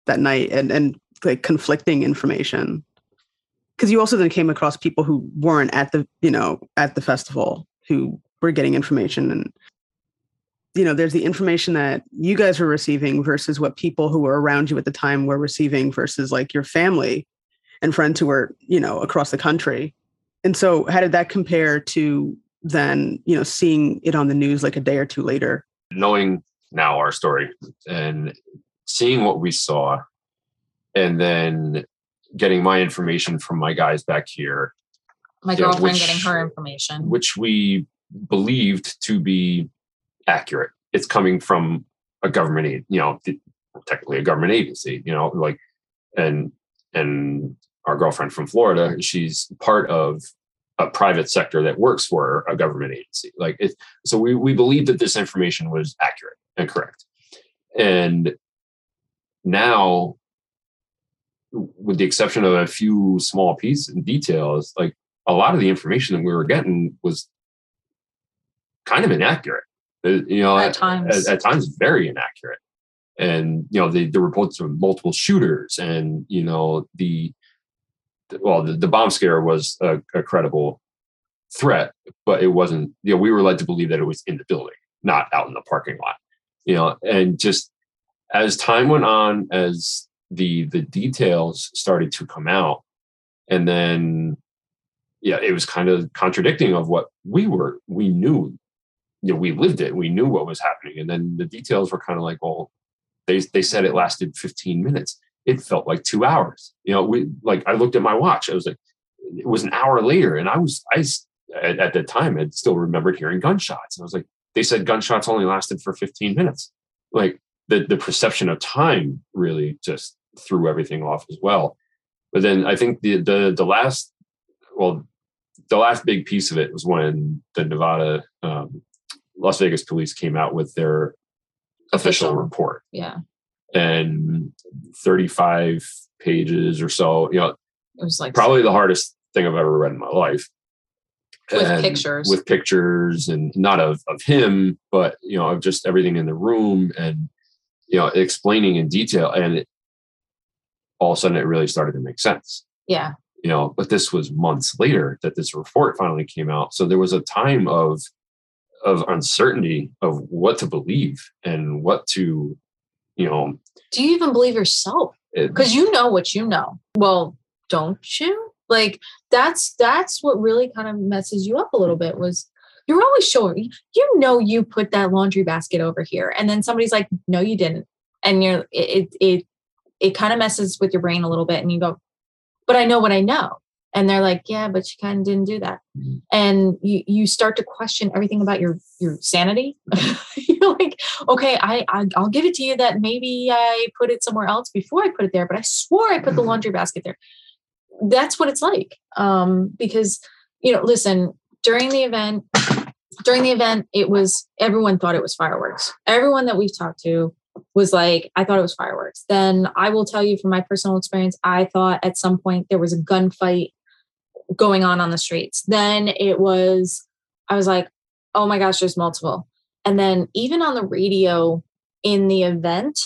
that night and and like conflicting information. Because you also then came across people who weren't at the, you know, at the festival who were getting information and you know, there's the information that you guys were receiving versus what people who were around you at the time were receiving versus like your family and friends who were, you know, across the country. And so how did that compare to then, you know, seeing it on the news like a day or two later? knowing now our story and seeing what we saw and then getting my information from my guys back here My girlfriend which- getting her information. which we believed to be accurate it's coming from a government aid you know technically a government agency you know like and and our girlfriend from florida she's part of a private sector that works for a government agency. Like it, so we we believe that this information was accurate and correct. And now with the exception of a few small pieces and details, like a lot of the information that we were getting was kind of inaccurate. Uh, You know, At times. at, at times very inaccurate. And you know, the, the reports of multiple shooters, and you know, the well, the, the bomb scare was a, a credible threat, but it wasn't. You know, we were led to believe that it was in the building, not out in the parking lot. You know, and just as time went on, as the the details started to come out, and then yeah, it was kind of contradicting of what we were. We knew, you know, we lived it. We knew what was happening, and then the details were kind of like, well, they they said it lasted 15 minutes. It felt like two hours. You know, we like I looked at my watch. I was like, it was an hour later, and I was I at, at the time I still remembered hearing gunshots, and I was like, they said gunshots only lasted for 15 minutes. Like the the perception of time really just threw everything off as well. But then I think the the the last well the last big piece of it was when the Nevada um, Las Vegas police came out with their official, Official. report Yeah. and 35 pages or so. You know, It was like probably the hardest thing I've ever read in my life. With pictures. with pictures, and not of of him, but you know, of just everything in the room, and you know, explaining in detail. And it, all of a sudden, it really started to make sense yeah. you know but this was months later that this report finally came out so there was a time of of uncertainty of what to believe and what to you know Do you even believe yourself? Because you know what you know. Well, don't you? Like that's that's what really kind of messes you up a little bit was you're always sure you know you put that laundry basket over here and then somebody's like no you didn't. And you're it it it, it kind of messes with your brain a little bit and you go but i know what i know. And they're like yeah but you kind of didn't do that. And you you start to question everything about your your sanity. You're like okay I, I i'll give it to you that maybe i put it somewhere else before i put it there but i swore i put the Mhm. laundry basket there that's what it's like um because you know listen during the event during the event it was everyone thought it was fireworks. Everyone that we've talked to was like i thought it was fireworks. Then i will tell you from my personal experience i thought at some point there was a gunfight going on on the streets. Then it was i was like oh my gosh there's multiple. And then even on the radio in the event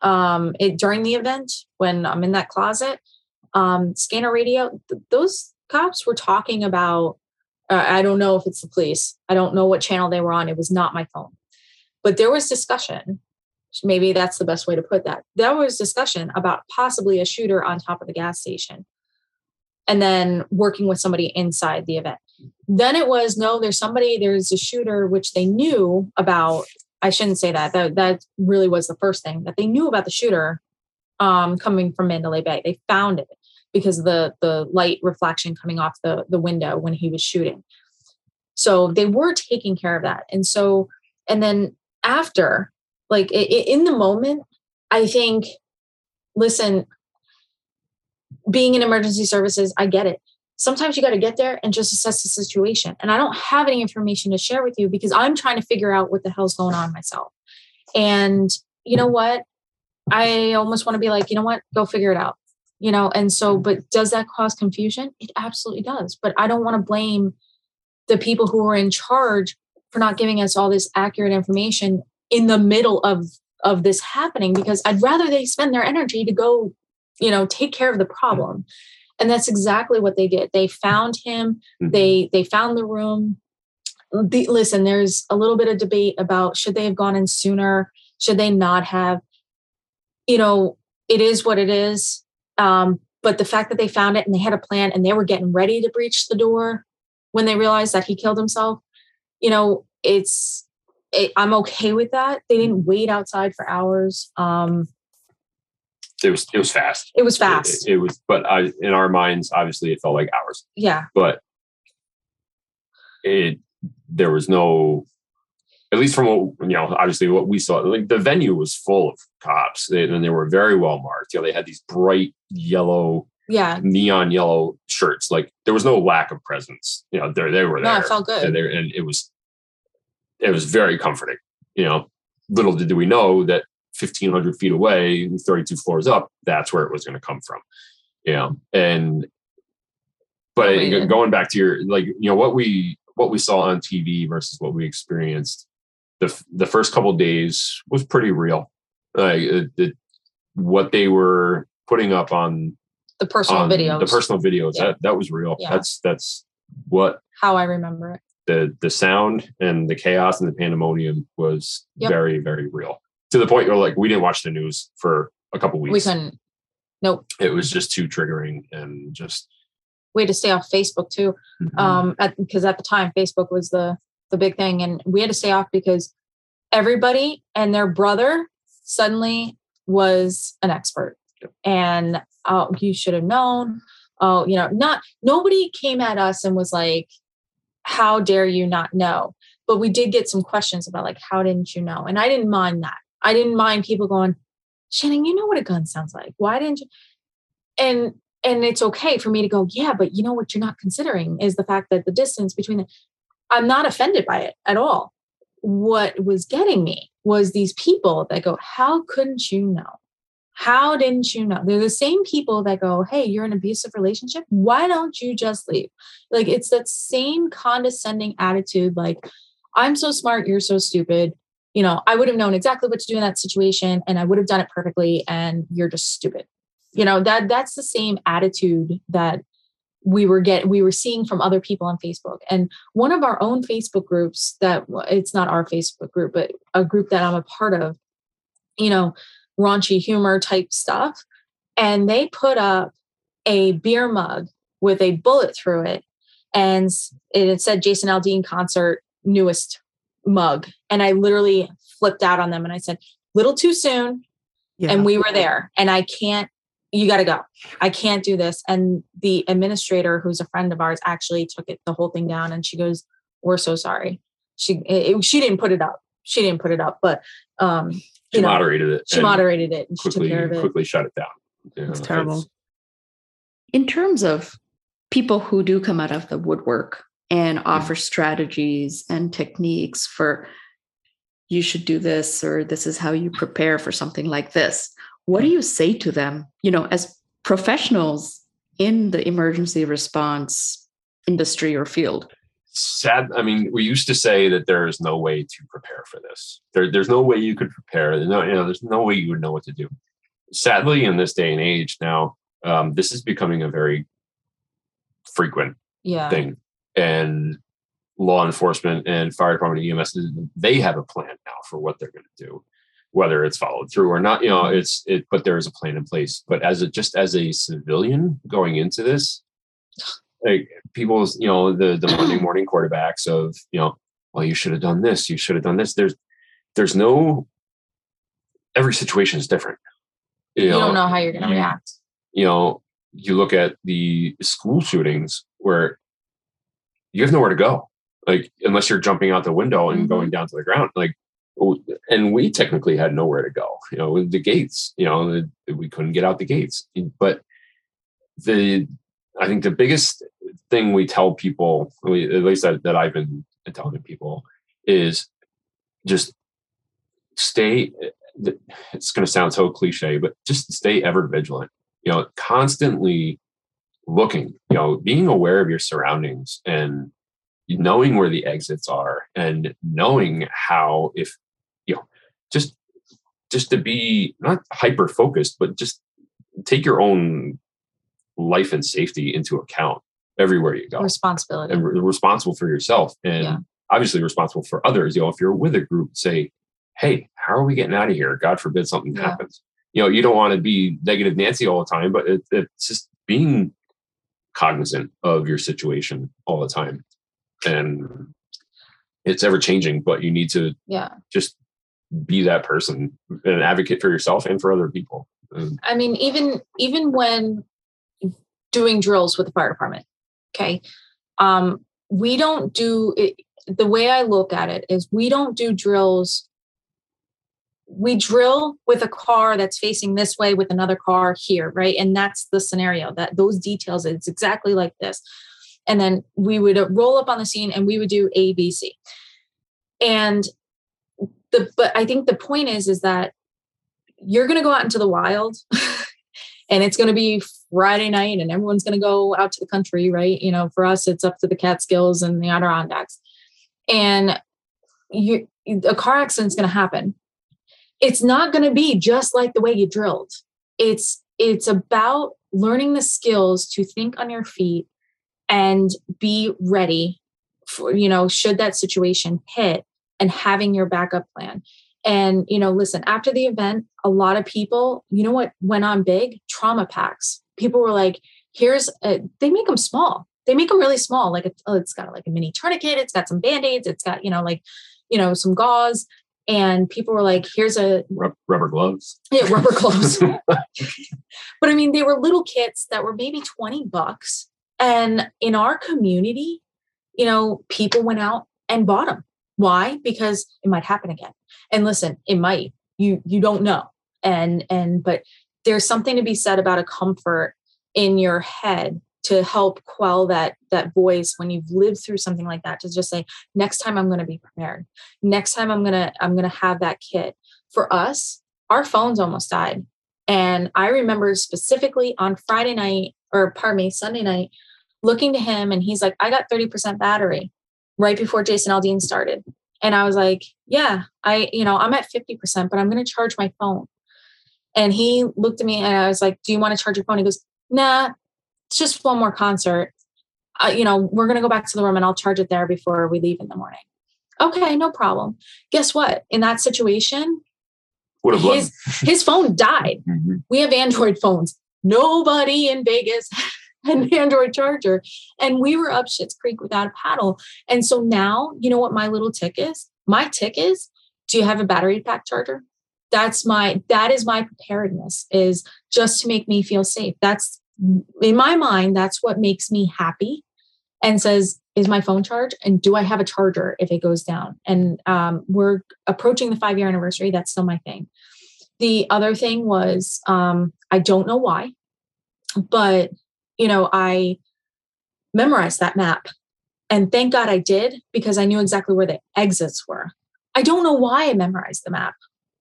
um it during the event when i'm in that closet um scanner radio th- those cops were talking about uh, i don't know if it's the police i don't know what channel they were on it was not my phone. But there was discussion maybe that's the best way to put that there was discussion about possibly a shooter on top of the gas station and then working with somebody inside the event. Then it was no there's somebody there's a shooter which they knew about i shouldn't say that that, that really was the first thing that they knew about the shooter um, coming from mandalay bay they found it because of the the light reflection coming off the the window when he was shooting. So they were taking care of that. And so and then after like i- i- in the moment i think listen being in emergency services i get it. Sometimes you got to get there and just assess the situation. And i don't have any information to share with you because i'm trying to figure out what the hell's going on myself. And you know what? I almost want to be like you know what? Go figure it out you know and so but does that cause confusion? It absolutely does but i don't want to blame the people who are in charge for not giving us all this accurate information in the middle of of this happening because i'd rather they spend their energy to go you know take care of the problem. And that's exactly what they did. They found him Mhm. they they found the room. The, listen there's a little bit of debate about should they have gone in sooner? Should they not have? You know it is what it is um, but the fact that they found it and they had a plan and they were getting ready to breach the door when they realized that he killed himself you know it's it, i'm okay with that. They didn't wait outside for hours. Um, it was it was fast. it was It- fast. it, it was but I, in our minds obviously it felt like hours. Yeah. But it there was no at least from what you know obviously what we saw like the venue was full of cops they, and they were very well marked you know they had these bright yellow Yeah. neon yellow shirts. Like there was no lack of presence. You know, they they were No, there. it felt good. And, and it was it was very comforting. You know, little did we know that 1500 feet away, 32 floors up, that's where it was going to come from. You know, and but Oh, going back to your like, you know, what we what we saw on TV versus what we experienced, the the first couple days was pretty real. Like it, it, what they were putting up on The personal on videos. the personal videos Yeah. that that was real Yeah. that's that's what how I remember it. the the sound and the chaos and the pandemonium was Yep. very very real to the point where like we didn't watch the news for a couple weeks. We couldn't. Nope. it was just too triggering and just We had to stay off Facebook too. Mm-hmm. um at, because at the time facebook was the the big thing. And we had to stay off because everybody and their brother suddenly was an expert. And oh you should have known. Oh you know not nobody came at us and was like how dare you not know? But we did get some questions about like how didn't you know? And i didn't mind that. I didn't mind people going shannon you know what a gun sounds like. Why didn't you? And and it's okay for me to go yeah but you know what you're not considering is the fact that the distance between the i'm not offended by it at all. What was getting me was these people that go how couldn't you know? How didn't you know? They're the same people that go hey you're in an abusive relationship. Why don't you just leave? Like it's that same condescending attitude like i'm so smart you're so stupid. You know i would have known exactly what to do in that situation and i would have done it perfectly and you're just stupid. You know that that's the same attitude that we were get we were seeing from other people on facebook. And one of our own facebook groups that it's not our facebook group but a group that i'm a part of you know raunchy humor type stuff. And they put up a beer mug with a bullet through it. And it said jason aldean concert newest mug. And i literally flipped out on them and i said little too soon. Yeah. and we were there. And i can't you got to go. I can't do this. And the administrator who's a friend of ours actually took it the whole thing down and she goes we're so sorry. She it, she didn't put it up. She didn't put it up but um she know, moderated it she moderated it and she took quickly care of it. quickly shut it down. You It's know, terrible. In terms of people who do come out of the woodwork and offer strategies and techniques for you should do this or this is how you prepare for something like this, what do you say to them, you know, as professionals in the emergency response industry or field? sad i mean we used to say that there is no way to prepare for this. There, there's no way you could prepare. There's no, you know, there's no way you would know what to do. Sadly in this day and age now um, this is becoming a very frequent yeah. thing. And law enforcement and fire department and ems they have a plan now for what they're going to do whether it's followed through or not you know it's it but there is a plan in place but as a just as a civilian going into this like people's you know the the monday morning quarterbacks of you know well you should have done this you should have done this there's there's no every situation is different you don't know how you're going to you- react you know, you look at the school shootings where you have nowhere to go, like unless you're jumping out the window and Mhm. going down to the ground. Like, and we technically had nowhere to go. You know, with the gates. You know, we couldn't get out the gates. But the, I think the biggest thing we tell people, at least that, that I've been telling people, is just stay. It's going to sound so cliche, but just stay ever vigilant you know constantly looking you know being aware of your surroundings and knowing where the exits are and knowing how if just just to be not hyper focused but just take your own life and safety into account everywhere you go. Responsibility. And re- responsible for yourself and Yeah. obviously responsible for others. You know if you're with a group say hey how are we getting out of here? God forbid something Yeah. happens. You know you don't want to be negative nancy all the time but it, it's just being cognizant of your situation all the time. And it's ever changing but you need to yeah. just be that person an advocate for yourself and for other people I mean, even even when doing drills with the fire department, okay, um, we don't do it. The way I look at it is, we don't do drills we drill with a car that's facing this way with another car here, right? And that's the scenario that those details, it's exactly like this. And then we would roll up on the scene and we would do A, B, C. And the, but I think the point is, is that you're going to go out into the wild and it's going to be Friday night and everyone's going to go out to the country, right? You know, for us, it's up to the Catskills and the Adirondacks. And you, a car accident's going to happen it's not going to be just like the way you drilled it's it's about learning the skills to think on your feet and be ready for you know should that situation hit and having your backup plan. And you know listen after the event a lot of people you know what went on big? Trauma packs. People were like here's a, they make them small. They make them really small like it's, oh, it's got like a mini tourniquet it's got some band-aids it's got you know like you know some gauze. And people were like here's a rubber gloves. Yeah rubber gloves. But i mean they were little kits that were maybe 20 bucks. And in our community you know people went out and bought them why? Because it might happen again. And listen it might. You you don't know. And and but there's something to be said about a comfort in your head to help quell that that voice when you've lived through something like that to just say next time i'm going to be prepared. Next time i'm going to i'm going to have that kit. For us our phones almost died. And i remember specifically on friday night or pardon me sunday night looking to him and he's like i got 30% battery right before jason aldean started and i was like yeah i you know i'm at 50% but i'm going to charge my phone and he looked at me and i was like do you want to charge your phone he goes nah it's just one more concert. Uh, you know, we're going to go back to the room and I'll charge it there before we leave in the morning. Okay, no problem. Guess what? In that situation, his, his phone died. Mm-hmm. We have Android phones. Nobody in Vegas an Android charger. And we were up Shit's Creek without a paddle. And so now, you know what my little tick is? My tick is do you have a battery pack charger? That's my that is my preparedness is just to make me feel safe. That's in my mind, that's what makes me happy and says, is my phone charged? And do I have a charger if it goes down? And um, we're approaching the five year anniversary. That's still my thing. The other thing was, um, I don't know why, but you know, I memorized that map. And thank God I did because I knew exactly where the exits were. I don't know why I memorized the map,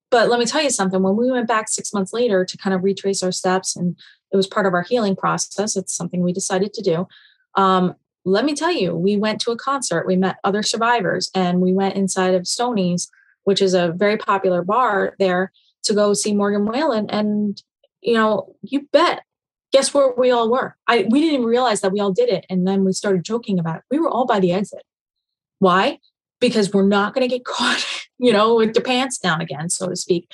but let me tell you something. When we went back six months later to kind of retrace our steps and it was part of our healing process. It's something we decided to do. Um, let me tell you, we went to a concert, we met other survivors, and we went inside of Stoney's, which is a very popular bar there, to go see Morgan Wallen. And, you know, you bet, guess where we all were? I we didn't even realize that we all did it. And then we started joking about it. We were all by the exit. Why? Because we're not going to get caught, you know, with the pants down again, so to speak.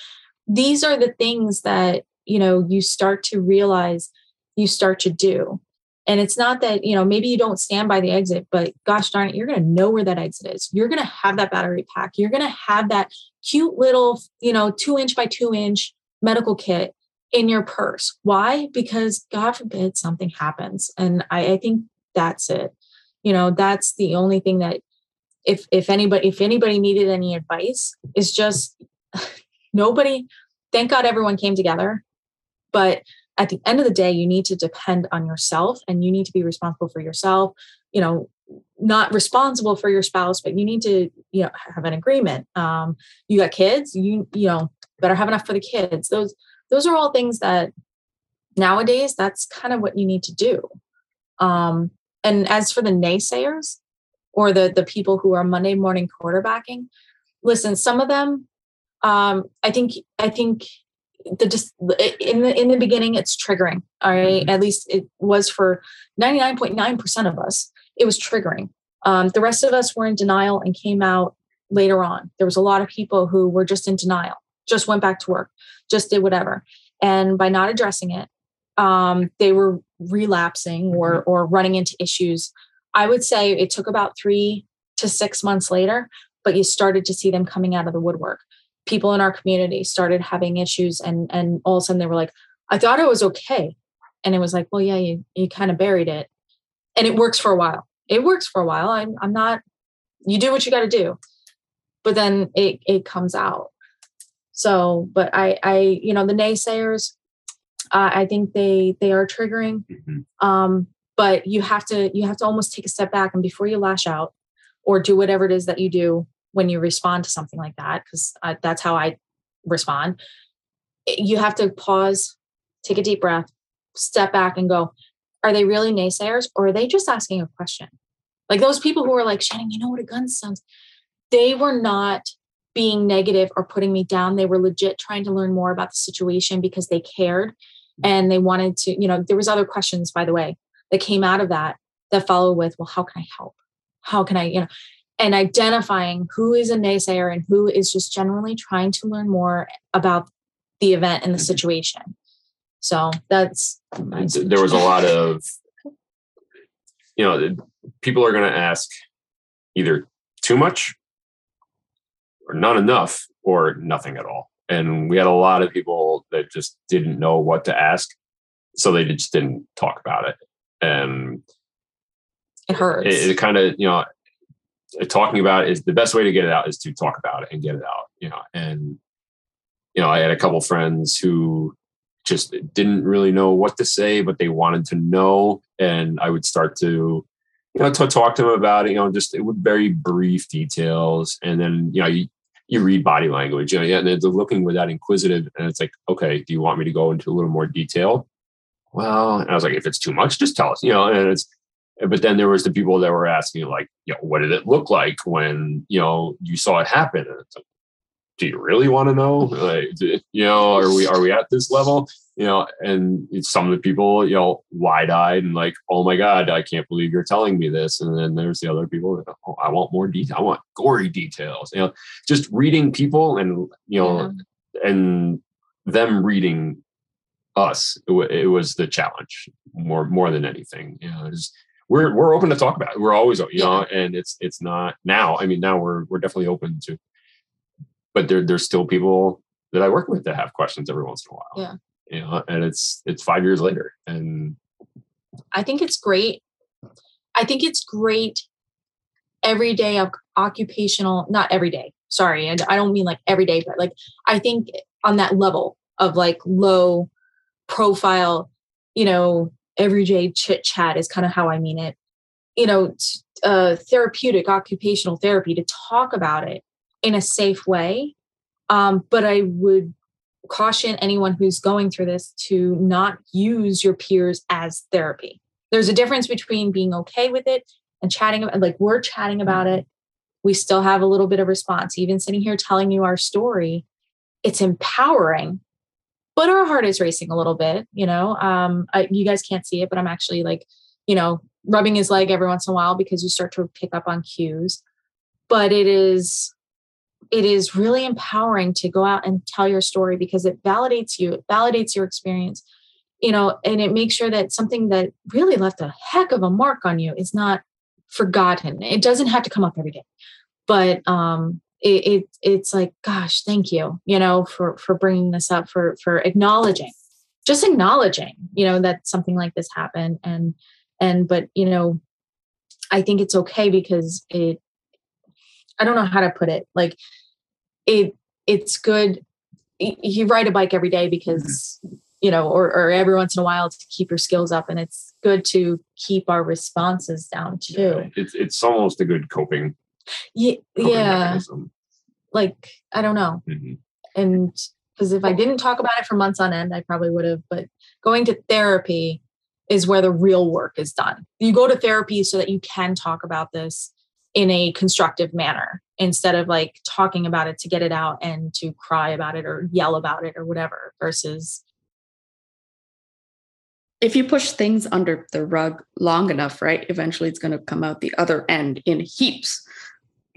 These are the things that you know you start to realize you start to do and it's not that you know maybe you don't stand by the exit but gosh darn it you're going to know where that exit is you're going to have that battery pack you're going to have that cute little you know two inch by two inch medical kit in your purse why because god forbid something happens and I, I think that's it you know that's the only thing that if if anybody if anybody needed any advice is just nobody thank god everyone came together but at the end of the day, you need to depend on yourself and you need to be responsible for yourself. You know, not responsible for your spouse, but you need to, you know, have an agreement. Um, you got kids, you, you know, better have enough for the kids. Those, those are all things that nowadays that's kind of what you need to do. Um, and as for the naysayers or the the people who are Monday morning quarterbacking, listen, some of them, um, I think I think the just in the in the beginning it's triggering all right? mm-hmm. at least it was for 99.9% of us it was triggering um, the rest of us were in denial and came out later on there was a lot of people who were just in denial just went back to work just did whatever. And by not addressing it um, they were relapsing or mm-hmm. or running into issues. I would say it took about three to six months later but you started to see them coming out of the woodwork. People in our community started having issues and and all of a sudden they were like i thought it was okay. And it was like well yeah you, you kind of buried it. And it works for a while. It works for a while. I'm, I'm not you do what you got to do. But then it, it comes out So, but I, I, you know, the naysayers, uh, I think they they are triggering. Mhm. Um, but you have to you have to almost take a step back and before you lash out or do whatever it is that you do when you respond to something like that, because uh, that's how I respond. You have to pause, take a deep breath, step back, and go. Are they really naysayers, or are they just asking a question? Like those people who are like, Shannon, you know what a gun sounds. They were not being negative or putting me down. They were legit trying to learn more about the situation because they cared and they wanted to, you know, there was other questions, by the way, that came out of that that followed with, well, how can I help? How can I, you know, and identifying who is a naysayer and who is just generally trying to learn more about the event and the Mhm. situation. So that's there was a lot of you know people are going to ask either too much or not enough or nothing at all and we had a lot of people that just didn't know what to ask so they just didn't talk about it and it hurts. it, it kind of you know uh, talking about it is the best way to get it out is to talk about it and get it out you know and you know i had a couple friends who just didn't really know what to say but they wanted to know and i would start to you know to talk to them about it you know just it with very brief details and then you know you, you read body language you know yeah and they're looking with that inquisitive and it's like okay do you want me to go into a little more detail? Well and i was like if it's too much just tell us you know and it's but then there was the people that were asking like you know what did it look like when you know you saw it happen? And it's like do you really want to know? Like you know are we are we at this level you know and it's some of the people you know wide-eyed and like oh my god i can't believe you're telling me this. And then there's the other people that oh, i want more detail i want gory details. You know just reading people and you know and them reading us it, wa- it was the challenge more more than anything you know it's, we're we're open to talk about it. We're always you know and it's it's not now i mean now we're we're definitely open to but there there's still people that i work with that have questions every once in a while. Yeah. You know and it's it's five years later and I think it's great. I think it's great every day of occupational, not every day. Sorry, and I don't mean like every day, but like I think on that level of like low profile, you know, everyday chit chat is kind of how I mean it. You know, uh, therapeutic occupational therapy to talk about it in a safe way. Um, but I would caution anyone who's going through this to not use your peers as therapy. There's a difference between being okay with it and chatting about like we're chatting about it. We still have a little bit of response. Even sitting here telling you our story, it's empowering, but our heart is racing a little bit. You know, um, I, you guys can't see it, but I'm actually like, you know, rubbing his leg every once in a while because you start to pick up on cues. But it is it is really empowering to go out and tell your story because it validates you, it validates your experience, you know, and it makes sure that something that really left a heck of a mark on you is not forgotten. It doesn't have to come up every day, but um, it, it it's like, gosh, thank you, you know, for for bringing this up, for for acknowledging, just acknowledging, you know, that something like this happened, and and but you know, I think it's okay because it I don't know how to put it. Like it it's good. You ride a bike every day because you know or, or every once in a while to keep your skills up and it's good to keep our responses down too. It's it's almost a good coping, yeah coping yeah. mechanism. like i don't know. Mhm. and because if i didn't talk about it for months on end i probably would have but going to therapy is where the real work is done. You go to therapy so that you can talk about this in a constructive manner instead of like talking about it to get it out and to cry about it or yell about it or whatever versus if you push things under the rug long enough, right, eventually it's going to come out the other end in heaps.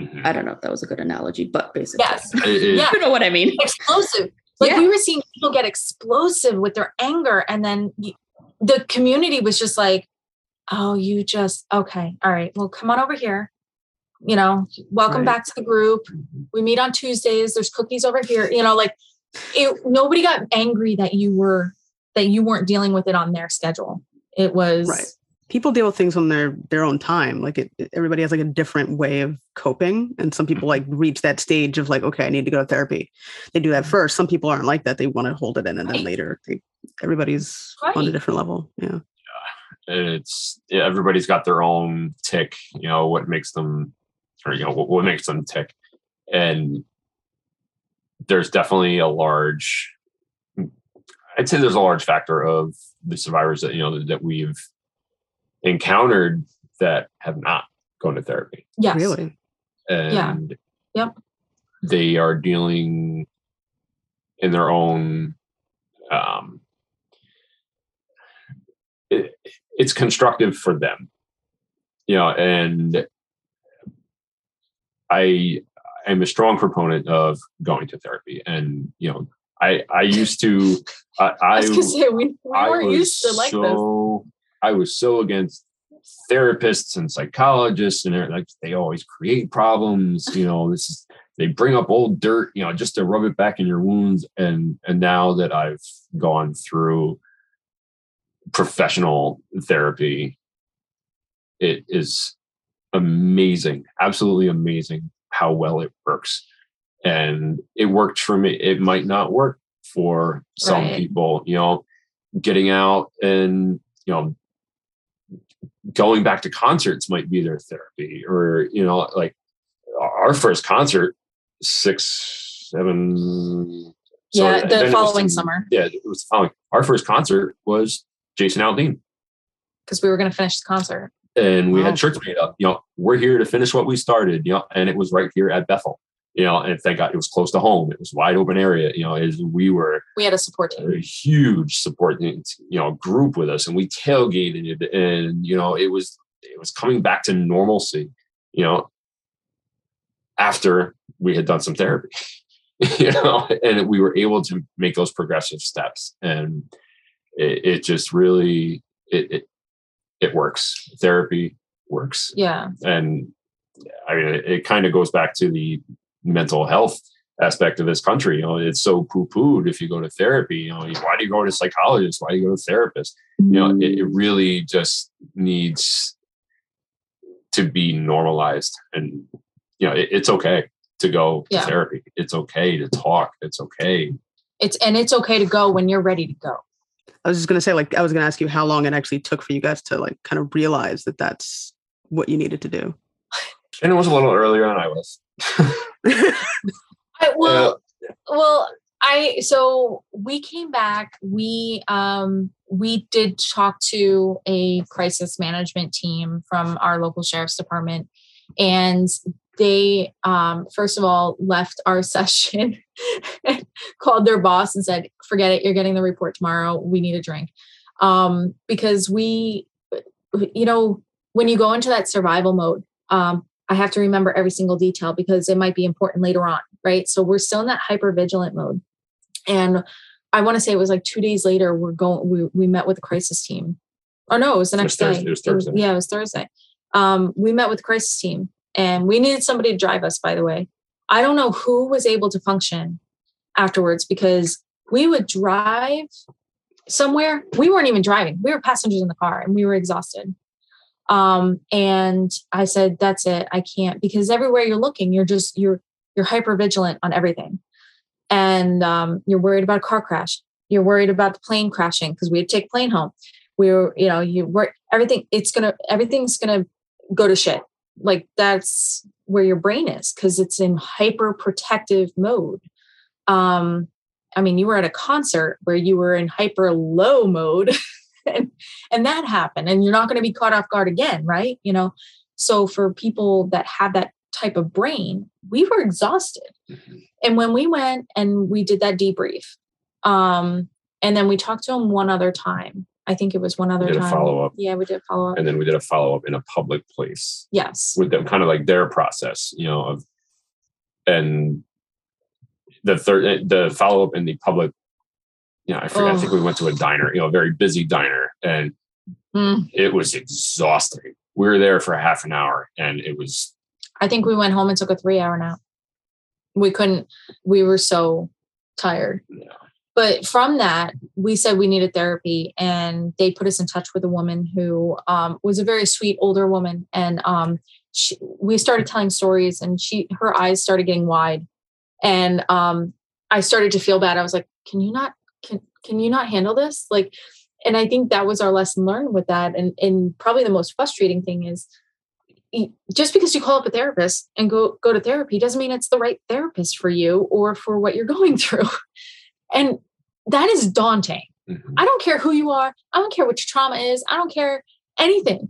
Mhm. I don't know if that was a good analogy, but basically, yes It- it- Yeah. you know what I mean. explosive like Yeah. we were seeing people get explosive with their anger and then the community was just like oh you just okay all right well come on over here you know welcome Right. back to the group. We meet on tuesdays. There's cookies over here. You know like it nobody got angry that you were that you weren't dealing with it on their schedule. It was Right. people deal with things on their their own time. Like it, it- everybody has like a different way of coping. And some people like reach that stage of like okay i need to go to therapy. They do that mm-hmm. first. Some people aren't like that. They want to hold it in and then later they, everybody's on a different level. Yeah. It's yeah, everybody's got their own tick you know what makes them or you know what, what makes them tick. And there's definitely a large i'd say there's a large factor of the survivors that you know that we've encountered that have not gone to therapy. Yes. really? And Yep. they are dealing in their own um it, it's constructive for them. You know and i i'm a strong proponent of going to therapy and you know i i used to i I i, was say we, we I weren't was used to like this. i was so against therapists and psychologists and they're like they always create problems you know this is they bring up old dirt you know just to rub it back in your wounds and and now that i've gone through professional therapy it is amazing absolutely amazing how well it works and it worked for me it might not work for some Right. people you know getting out and you know going back to concerts might be their therapy or you know like our first concert six seven yeah, the it was following summer yeah it was the following our first concert was jason aldean because we were going to finish the concert. And we Wow. had shirts made up you know we're here to finish what we started you know and it was right here at bethel you know and thank god it was close to home it was wide open area you know as we were We had a support team. a huge support you know group with us and we tailgated it and you know it was it was coming back to normalcy you know after we had done some therapy you know and we were able to make those progressive steps and it, it just really it, it it works therapy works Yeah, and I mean, it, it kind of goes back to the mental health aspect of this country. You know, it's so poo-pooed if you go to therapy. You know, why do you go to psychologist? Why do you go to therapist? You know, it, it really just needs to be normalized, and you know, it, it's okay to go to therapy. It's okay to talk. It's okay. it's and it's okay to go when you're ready to go. I was just going to say like i was going to ask you how long it actually took for you guys to like kind of realize that that's what you needed to do And it was a little earlier than I was. I, well, well, I so we came back. We um we did talk to a crisis management team from our local sheriff's department, and they um first of all left our session, called their boss and said, "Forget it. You're getting the report tomorrow. We need a drink," um because we, you know, when you go into that survival mode, um, I have to remember every single detail because it might be important later on, right? So we're still in that hyper vigilant mode. And I want to say it was like two days later, we're going, we, we met with the crisis team. Oh no, it was the It was next Thursday- day. it was Thursday. yeah, it was Thursday. Um, we met with crisis team and we needed somebody to drive us, by the way. I don't know who was able to function afterwards because we would drive somewhere. We weren't even driving. We were passengers in the car and we were exhausted. Um, and I said, that's it. I can't because everywhere you're looking, you're just you're you're hyper vigilant on everything. And um, you're worried about a car crash. You're worried about the plane crashing because we to take plane home. We were, you know, you were everything, it's gonna everything's gonna go to shit. Like that's where your brain is because it's in hyper protective mode. Um, I mean, you were at a concert where you were in hyper low mode. and and that happened and you're not going to be caught off guard again right you know so for people that have that type of brain we were exhausted Mhm. and when we went and we did that debrief um and then we talked to him one other time i think it was one other did a follow-up. yeah we did a follow up And then we did a follow up in a public place. yes. With them kind of like their process you know of and the third the follow-up in the public you know i forget i think we went to a diner you know a very busy diner and Mm. it was exhausting. We were there for half an hour and it was i think we went home and took a three hour nap. We couldn't we were so tired but from that, we said we needed therapy, and they put us in touch with a woman who um, was a very sweet older woman, and um, she, we started telling stories, and she her eyes started getting wide, and um, I started to feel bad. I was like, "Can you not can can you not handle this?" Like, and I think that was our lesson learned with that, and and probably the most frustrating thing is just because you call up a therapist and go go to therapy doesn't mean it's the right therapist for you or for what you're going through and that is daunting. Mhm. i don't care who you are. I don't care what your trauma is. I don't care anything.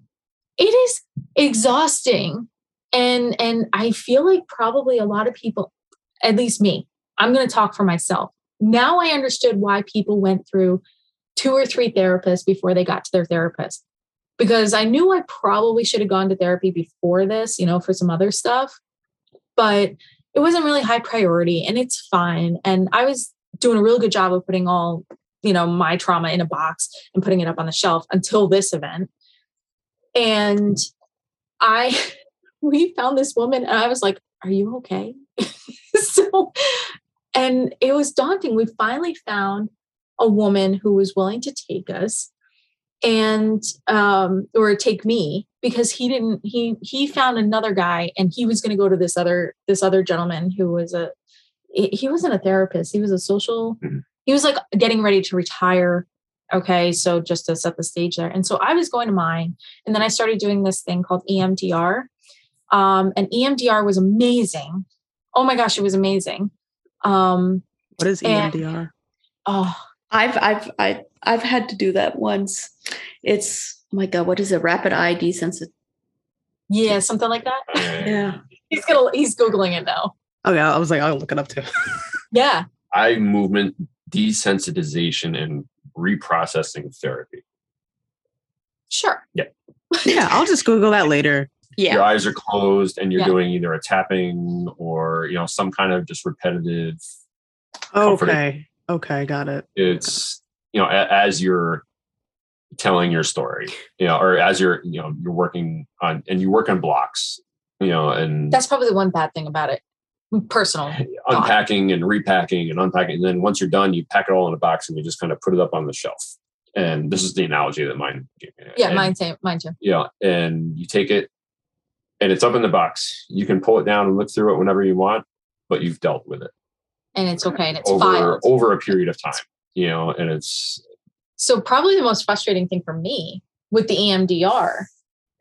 It is exhausting. And and i feel like probably a lot of people at least me i'm going to talk for myself. Now i understood why people went through two or three therapists before they got to their therapist. Because I knew I probably should have gone to therapy before this, you know, for some other stuff, but it wasn't really high priority and it's fine. And I was doing a really good job of putting all, you know, my trauma in a box and putting it up on the shelf until this event. And I, we found this woman and I was like, Are you okay? so, and it was daunting. We finally found a woman who was willing to take us and um or take me because he didn't he he found another guy and he was going to go to this other this other gentleman who was a he he wasn't a therapist he was a social Mhm. he was like getting ready to retire okay so just to set the stage there and so i was going to mine and then i started doing this thing called emdr um and emdr was amazing oh my gosh it was amazing um What is E And- EMDR? oh I've I've I I've had to do that once. It's oh my god, what is it? Rapid eye desensit. yeah something like that Yeah. he's gonna he's googling it now Oh yeah, I was like, I'll look it up too. yeah eye movement desensitization and reprocessing therapy. sure yeah, yeah, I'll just Google that later. Yeah. Your eyes are closed and you're Yeah. doing either a tapping or you know some kind of just repetitive. Comforting. Okay. Okay, got it. It's you know a, as you're telling your story, you know, or as you're you know you're working on and you work on blocks, you know, and That's probably the one bad thing about it. Personal. unpacking and repacking and unpacking. And then once you're done, you pack it all in a box and you just kind of put it up on the shelf. And this is the analogy that mine gave me. Yeah, And, mine too. Mine too. Yeah, and you take it, and it's up in the box. You can pull it down and look through it whenever you want, but you've dealt with it And it's okay. And it's over filed. over a period of time. You know, and it's So probably the most frustrating thing for me with the EMDR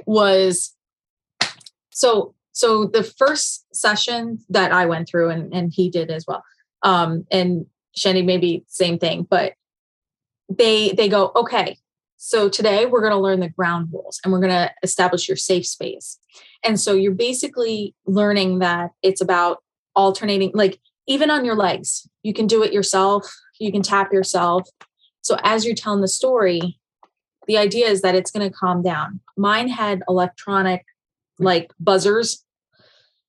was so so the first session that I went through and, and he did as well. Um and Shenny maybe same thing, but they they go, okay, so today we're going to learn the ground rules and we're going to establish your safe space. And so you're basically learning that it's about alternating like even on your legs. You can do it yourself, you can tap yourself. So as you're telling the story, the idea is that it's going to calm down. Mine had electronic like buzzers.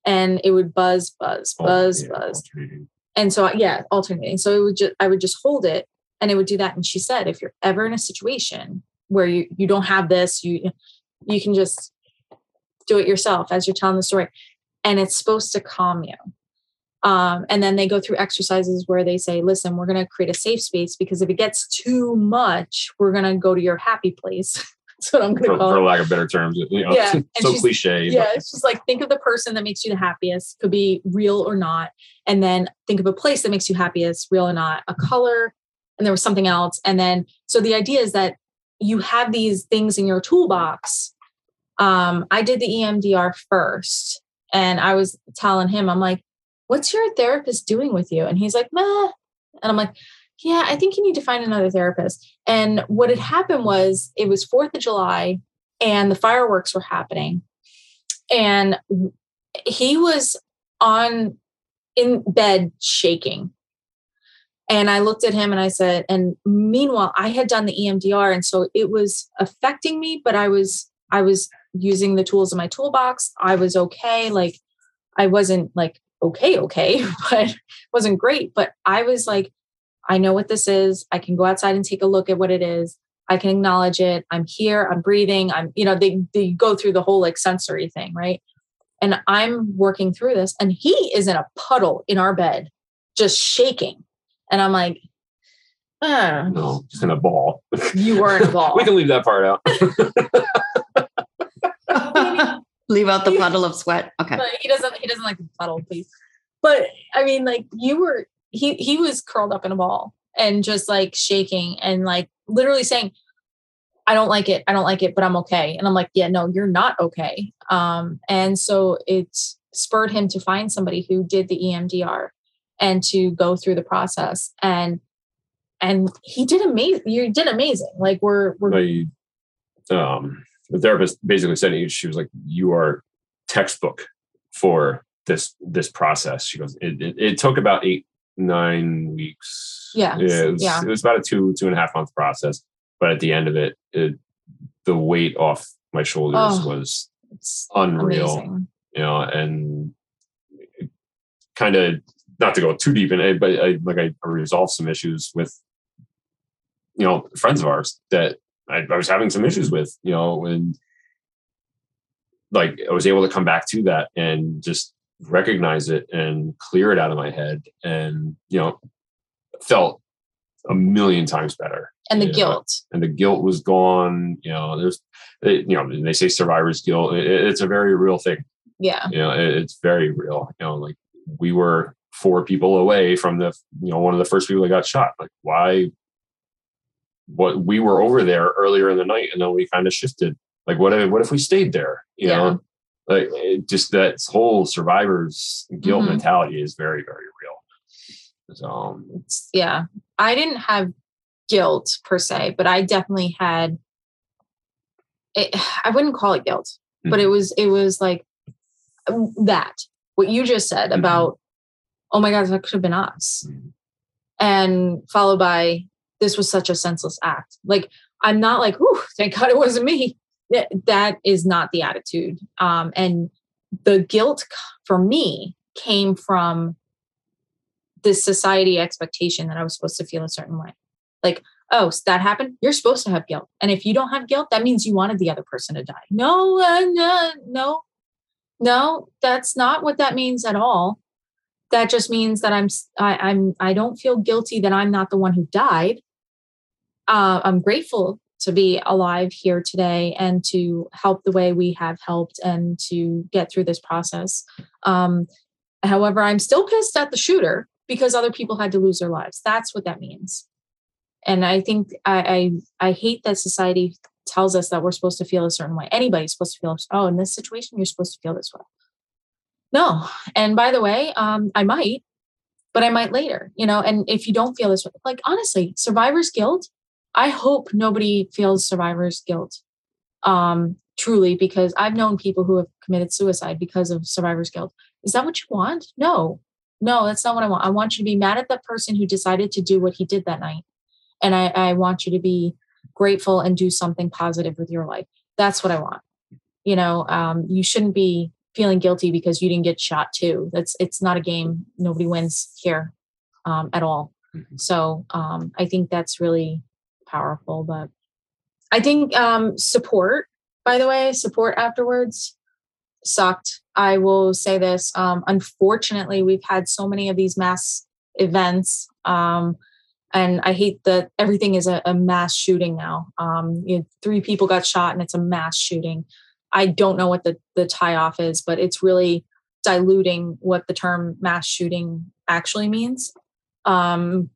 And it would buzz buzz oh, buzz yeah, buzz. and so yeah alternating. So it would just i would just hold it and it would do that. And she said if you're ever in a situation where you you don't have this you you can just do it yourself as you're telling the story. And it's supposed to calm you. Um, and then they go through exercises where they say listen we're going to create a safe space because if it gets too much we're going to go to your happy place that's what i'm going For, to call for it lack of better terms, you know, Yeah, so she's- cliche. yeah but it's just like think of the person that makes you the happiest could be real or not and then think of a place that makes you happiest real or not a color and there was something else and then so the idea is that you have these things in your toolbox um i did the emdr first and i was telling him i'm like what's your therapist doing with you and he's like Meh. and i'm like yeah i think you need to find another therapist. And what had happened was it was fourth of july and the fireworks were happening. And he was on in bed shaking. And i looked at him and i said and meanwhile i had done the emdr and so it was affecting me but i was i was using the tools in my toolbox. I was okay like i wasn't like okay okay but wasn't great but i was like i know what this is i can go outside and take a look at what it is I can acknowledge it. I'm here. I'm breathing. I'm, you know, they they go through the whole like sensory thing, right? And I'm working through this, and he is in a puddle in our bed, just shaking. And I'm like, Uh, No, just in a ball. you were in a ball. we can leave that part out. Leave out the puddle of sweat. Okay. but he doesn't he doesn't like the puddle, please. But I mean, like you were he he was curled up in a ball and just like shaking and like literally saying, I don't like it, I don't like it, but I'm okay. And I'm like, yeah, no, you're not okay. Um, and so it spurred him to find somebody who did the EMDR and to go through the process. And and he did amazing. You did amazing. Like we're we're my um the therapist basically said she was like you are textbook for this this process she goes it, it, it took about eight nine weeks Yeah, it was, yeah. it was about a two two and a half month process but at the end of it, it the weight off my shoulders Oh. was unreal amazing. you know and kind of not to go too deep in it but I, like i resolved some issues with you know friends of ours that I, I was having some issues with you know and like i was able to come back to that and just recognize it and clear it out of my head and you know felt a million times better And the guilt. and the guilt was gone you know there's it, you know they say survivor's guilt it, it's a very real thing Yeah. you know it, it's very real you know like we were four people away from the you know one of the first people that got shot like why what we were over there earlier in the night and then we kind of shifted like what if what if we stayed there you Yeah. know like just that whole survivor's guilt Mhm. mentality is very very real so um, It's, yeah. I didn't have guilt per se, but I definitely had it, I wouldn't call it guilt, but it was it was like um, that what you just said Mhm. about oh my god that could have been us Mhm. and followed by this was such a senseless act like i'm not like oh thank god it wasn't me that, is not the attitude. Um and the guilt for me came from this society expectation that i was supposed to feel a certain way. Like oh so that happened? You're supposed to have guilt. And if you don't have guilt that means you wanted the other person to die. No uh, no no. No that's not what that means at all. That just means that i'm I'm, i don't feel guilty that i'm not the one who died. Uh, i'm grateful to be alive here today and to help the way we have helped and to get through this process. Um, however i'm still pissed at the shooter because other people had to lose their lives. That's what that means. And i think i i, I hate that society tells us that we're supposed to feel a certain way. Anybody's supposed to feel oh in this situation you're supposed to feel this way. No. And by the way um i might but i might later you know and if you don't feel this way like honestly survivor's guilt i hope nobody feels survivor's guilt um truly because i've known people who have committed suicide because of survivor's guilt. Is that what you want? No. No that's not what i want. I want you to be mad at that person who decided to do what he did that night. And i i want you to be grateful and do something positive with your life. That's what i want. You know um you shouldn't be feeling guilty because you didn't get shot too. That's it's not a game. Nobody wins here um at all. Mhm. so um i think that's really powerful but i think um support by the way support afterwards sucked. I will say this um unfortunately we've had so many of these mass events um and i hate that everything is a, a mass shooting now. Um you know, three people got shot and it's a mass shooting. I don't know what the the tie off is but it's really diluting what the term mass shooting actually means. Um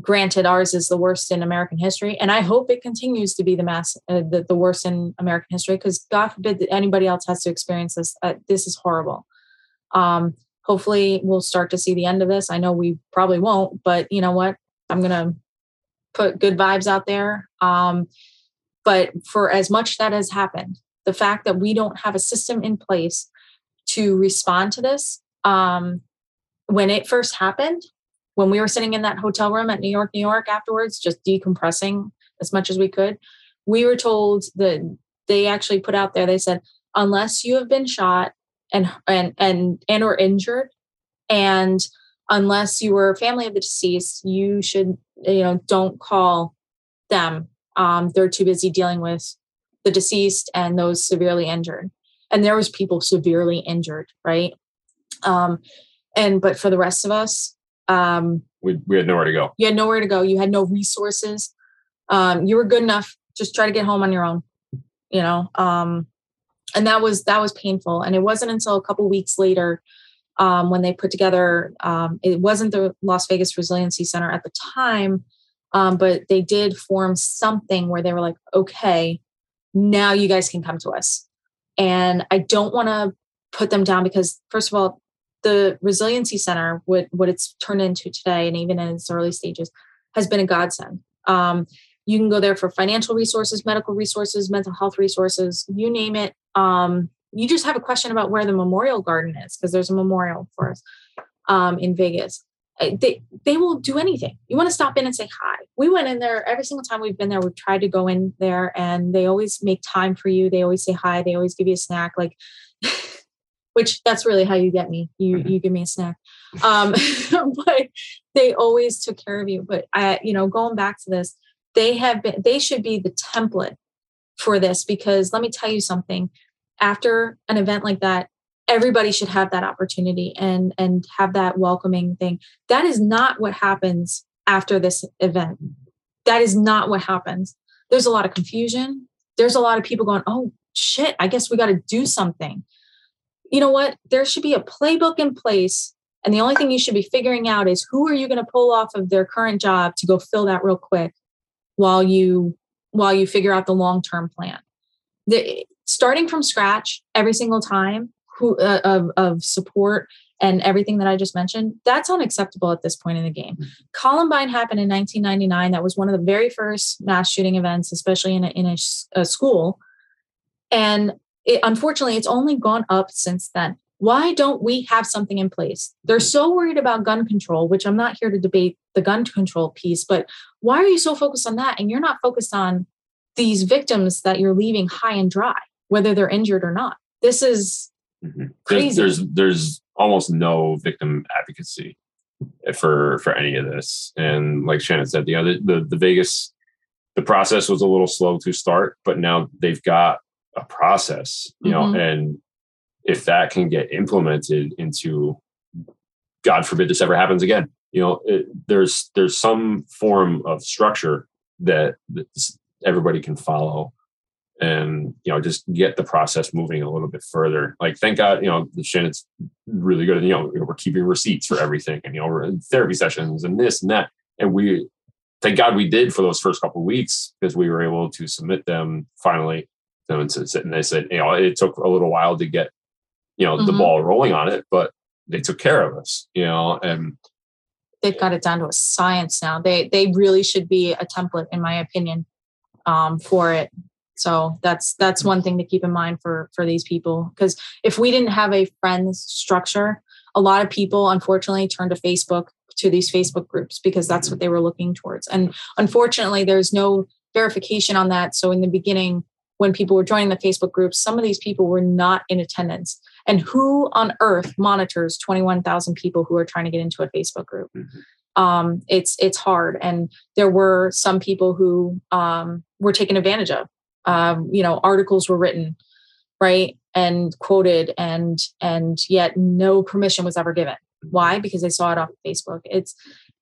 granted ours is the worst in american history and i hope it continues to be the mass uh, the, the worst in american history because god forbid that anybody else has to experience this uh, this is horrible. Um hopefully we'll start to see the end of this. I know we probably won't but you know what? I'm gonna put good vibes out there. Um but for as much that has happened the fact that we don't have a system in place to respond to this um when it first happened when we were sitting in that hotel room at New York, New York afterwards, just decompressing as much as we could, we were told that they actually put out there, they said, unless you have been shot and and and and or injured, and unless you were family of the deceased, you should, you know, don't call them. Um, they're too busy dealing with the deceased and those severely injured. And there was people severely injured, right? Um, and but for the rest of us, um, We we had nowhere to go. You had nowhere to go. You had no resources. Um, you were good enough. Just try to get home on your own. You know, um, and that was that was painful. And it wasn't until a couple weeks later um, when they put together. Um, it wasn't the Las Vegas Resiliency Center at the time, um, but they did form something where they were like, okay, now you guys can come to us. And I don't want to put them down because, first of all, the Resiliency Center, what, what it's turned into today, and even in its early stages, has been a godsend. Um, you can go there for financial resources, medical resources, mental health resources, you name it. Um, you just have a question about where the memorial garden is because there's a memorial for us um, in Vegas. Uh, they they will do anything. You want to stop in and say hi. We went in there every single time we've been there. We've tried to go in there, and they always make time for you. They always say hi. They always give you a snack. Like, which that's really how you get me. You Mhm. you give me a snack. Um, but they always took care of you. But I, you know, going back to this, they have been. They should be the template for this because let me tell you something. After an event like that, everybody should have that opportunity and and have that welcoming thing that is not what happens after this event that is not what happens there's a lot of confusion there's a lot of people going oh shit i guess we got to do something you know what there should be a playbook in place and the only thing you should be figuring out is who are you going to pull off of their current job to go fill that real quick while you while you figure out the long term plan the, starting from scratch every single time who uh, of, of support and everything that I just mentioned, that's unacceptable at this point in the game. Columbine happened in 1999. That was one of the very first mass shooting events, especially in a, in a, a school. And it, unfortunately, it's only gone up since then. Why don't we have something in place? They're so worried about gun control, which I'm not here to debate the gun control piece, but why are you so focused on that? And you're not focused on these victims that you're leaving high and dry, whether they're injured or not. This is Mhm. Crazy. There's, there's there's almost no victim advocacy for for any of this, and like Shannon said, you know, the, the the Vegas the process was a little slow to start, but now they've got a process, you know, Mhm. and if that can get implemented into, God forbid this ever happens again, you know, it, there's there's some form of structure that, everybody can follow and you know just get the process moving a little bit further. Like thank god you know the shannon's really good at you know we're keeping receipts for everything and you know we're in therapy sessions and this and that. And we thank god we did for those first couple of weeks because we were able to submit them finally and and they said you know it took a little while to get you know the Mhm. ball rolling on it but they took care of us you know and they've got it down to a science now. They they really should be a template, in my opinion, um, for it. So that's that's one thing to keep in mind for for these people. Because if we didn't have a friends structure, a lot of people unfortunately turn to Facebook to these Facebook groups because that's what they were looking towards. And unfortunately, there's no verification on that. So in the beginning, when people were joining the Facebook groups, some of these people were not in attendance. And who on earth monitors 21,000 people who are trying to get into a Facebook group? Mhm. Um, it's it's hard, and there were some people who um, were taken advantage of. Um, you know, articles were written, right, and quoted, and and yet no permission was ever given. Why? Because they saw it off Facebook. It's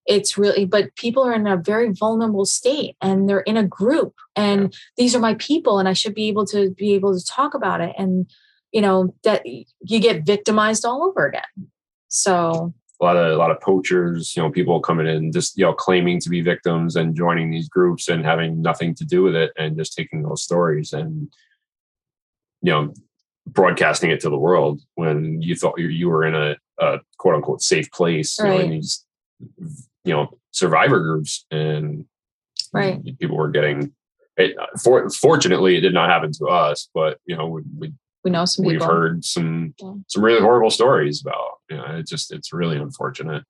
it's really, but people are in a very vulnerable state, and they're in a group, and these are my people, and I should be able to be able to talk about it, and you know that you get victimized all over again. So a lot of a lot of poachers, you know, people coming in just you know claiming to be victims and joining these groups and having nothing to do with it and just taking those stories and you know broadcasting it to the world when you thought you, were in a, a quote unquote safe place, you know, in these you know survivor groups and Right. people were getting it. For, fortunately, it did not happen to us, but you know we, we we know some we've people. heard some Yeah. some really horrible stories about you know it's just it's really unfortunate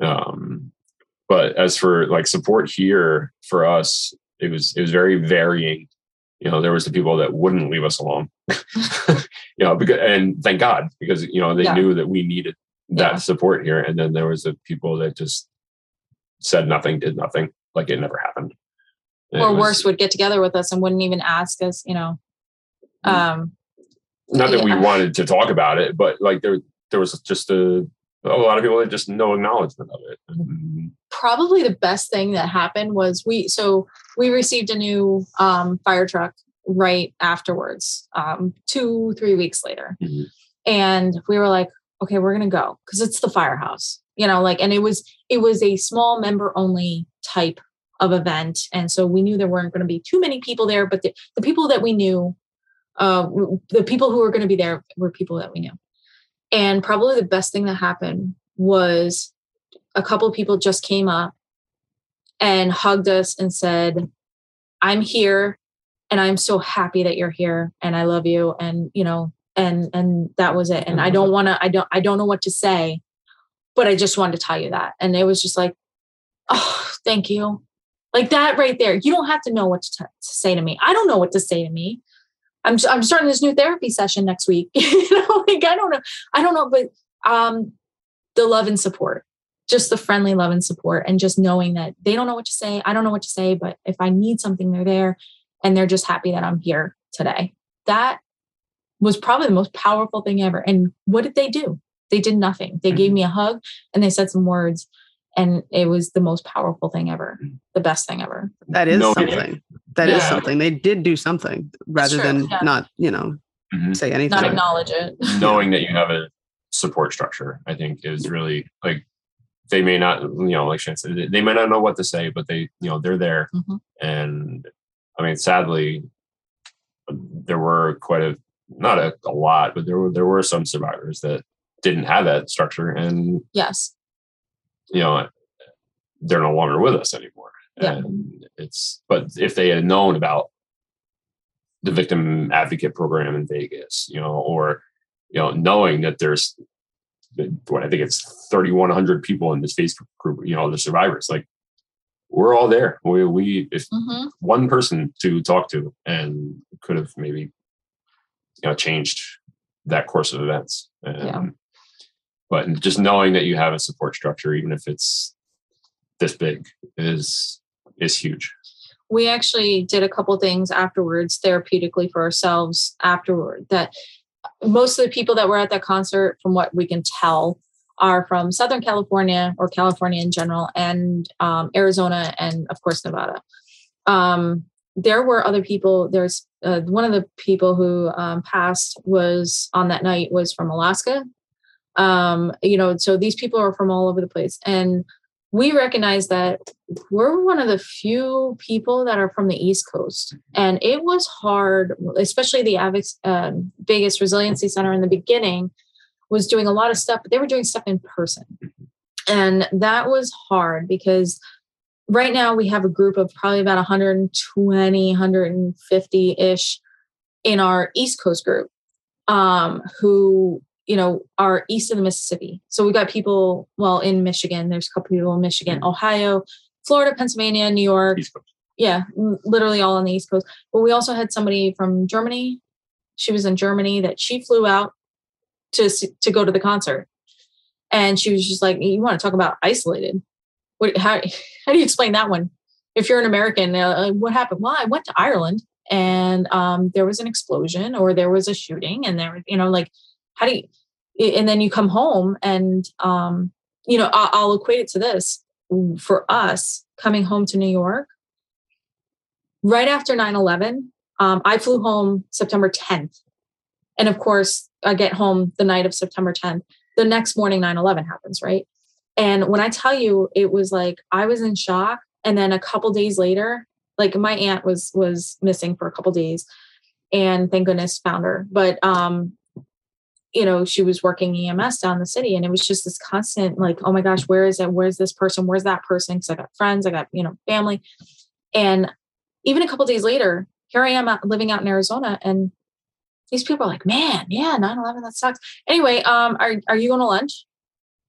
um but as for like support here for us it was it was very varying you know there was the people that wouldn't leave us alone you know because and thank god because you know they Yeah. knew that we needed that Yeah. support here and then there was the people that just said nothing did nothing like it never happened And or was- worse would get together with us and wouldn't even ask us you know Mm. um not that we wanted to talk about it, but like there there was just a a lot of people had just no acknowledgement of it. And probably the best thing that happened was we so we received a new um, fire truck right afterwards um, two three weeks later Mhm. and we were like okay we're gonna go because it's the firehouse you know like and it was it was a small member only type of event and so we knew there weren't going to be too many people there but the, the people that we knew uh the people who were going to be there were people that we knew. And probably the best thing that happened was a couple people just came up and hugged us and said i'm here and i'm so happy that you're here and i love you and you know and and that was it. And i don't want to i don't i don't know what to say but i just wanted to tell you that. And it was just like oh thank you. Like that right there. You don't have to know what to, t- to say to me. I don't know what to say to me. I'm i'm starting this new therapy session next week. You know like i don't know i don't know but um the love and support just the friendly love and support and just knowing that they don't know what to say i don't know what to say but if i need something they're there and they're just happy that i'm here today. That was probably the most powerful thing ever and what did they do they did nothing they gave me a hug and they said some words and it was the most powerful thing ever the best thing ever That is No, something. That is Yeah. something. They did do something rather true, than yeah. not, you know, Mhm. say anything. not acknowledge it knowing that you have a support structure, I think, is really like they may not, you know, like Shan said, they- they may not know what to say, but they, you know, they're there. Mhm. And I mean, sadly, there were quite a not a, a lot, but there were there were some survivors that didn't have that structure, and yes you know, they're no longer with us anymore. Yeah. And it's but if they had known about the victim advocate program in Vegas, you know, or you know, knowing that there's what I think it's 3,100 people in this Facebook group, you know, the survivors, like we're all there. We we if hmm one person to talk to and could have maybe you know changed that course of events. And, Yeah. But just knowing that you have a support structure, even if it's this big, is is huge. we actually did a couple things afterwards therapeutically for ourselves afterward that most of the people that were at that concert from what we can tell are from southern california or california in general and um, arizona and of course nevada um, there were other people there's uh, one of the people who um, passed was on that night was from alaska. Um, you know so these people are from all over the place. And we recognize that we're one of the few people that are from the East Coast, and it was hard, especially the Avex, um, Vegas Resiliency Center in the beginning was doing a lot of stuff, but they were doing stuff in person, and that was hard because right now we have a group of probably about 120, 150 ish in our East Coast group um, who you know are east of the Mississippi. So we've got people well in Michigan. There's a couple people in Michigan, Ohio, Florida, Pennsylvania, New York. Yeah, literally all on the East Coast. But we also had somebody from Germany. She was in Germany that she flew out to to go to the concert, and she was just like, "You want to talk about isolated? What? How how do you explain that one? If you're an American, uh, what happened? Well, I went to Ireland, and um, there was an explosion, or there was a shooting, and there, you know, like, how do you? And then you come home, and um, you know, I'll, I'll equate it to this for us coming home to New York right after 9-11 um, i flew home september 10th and of course i get home the night of september 10th the next morning 9-11 happens right and when i tell you it was like i was in shock and then a couple days later like my aunt was was missing for a couple days and thank goodness found her. But um you know she was working ems down the city and it was just this constant like oh my gosh where is it? Where's this person? Where's that person? Because i got friends i got you know family. And even a couple days later here i am living out in arizona and these people are like man yeah 9-11 that sucks. Anyway um are, are you going to lunch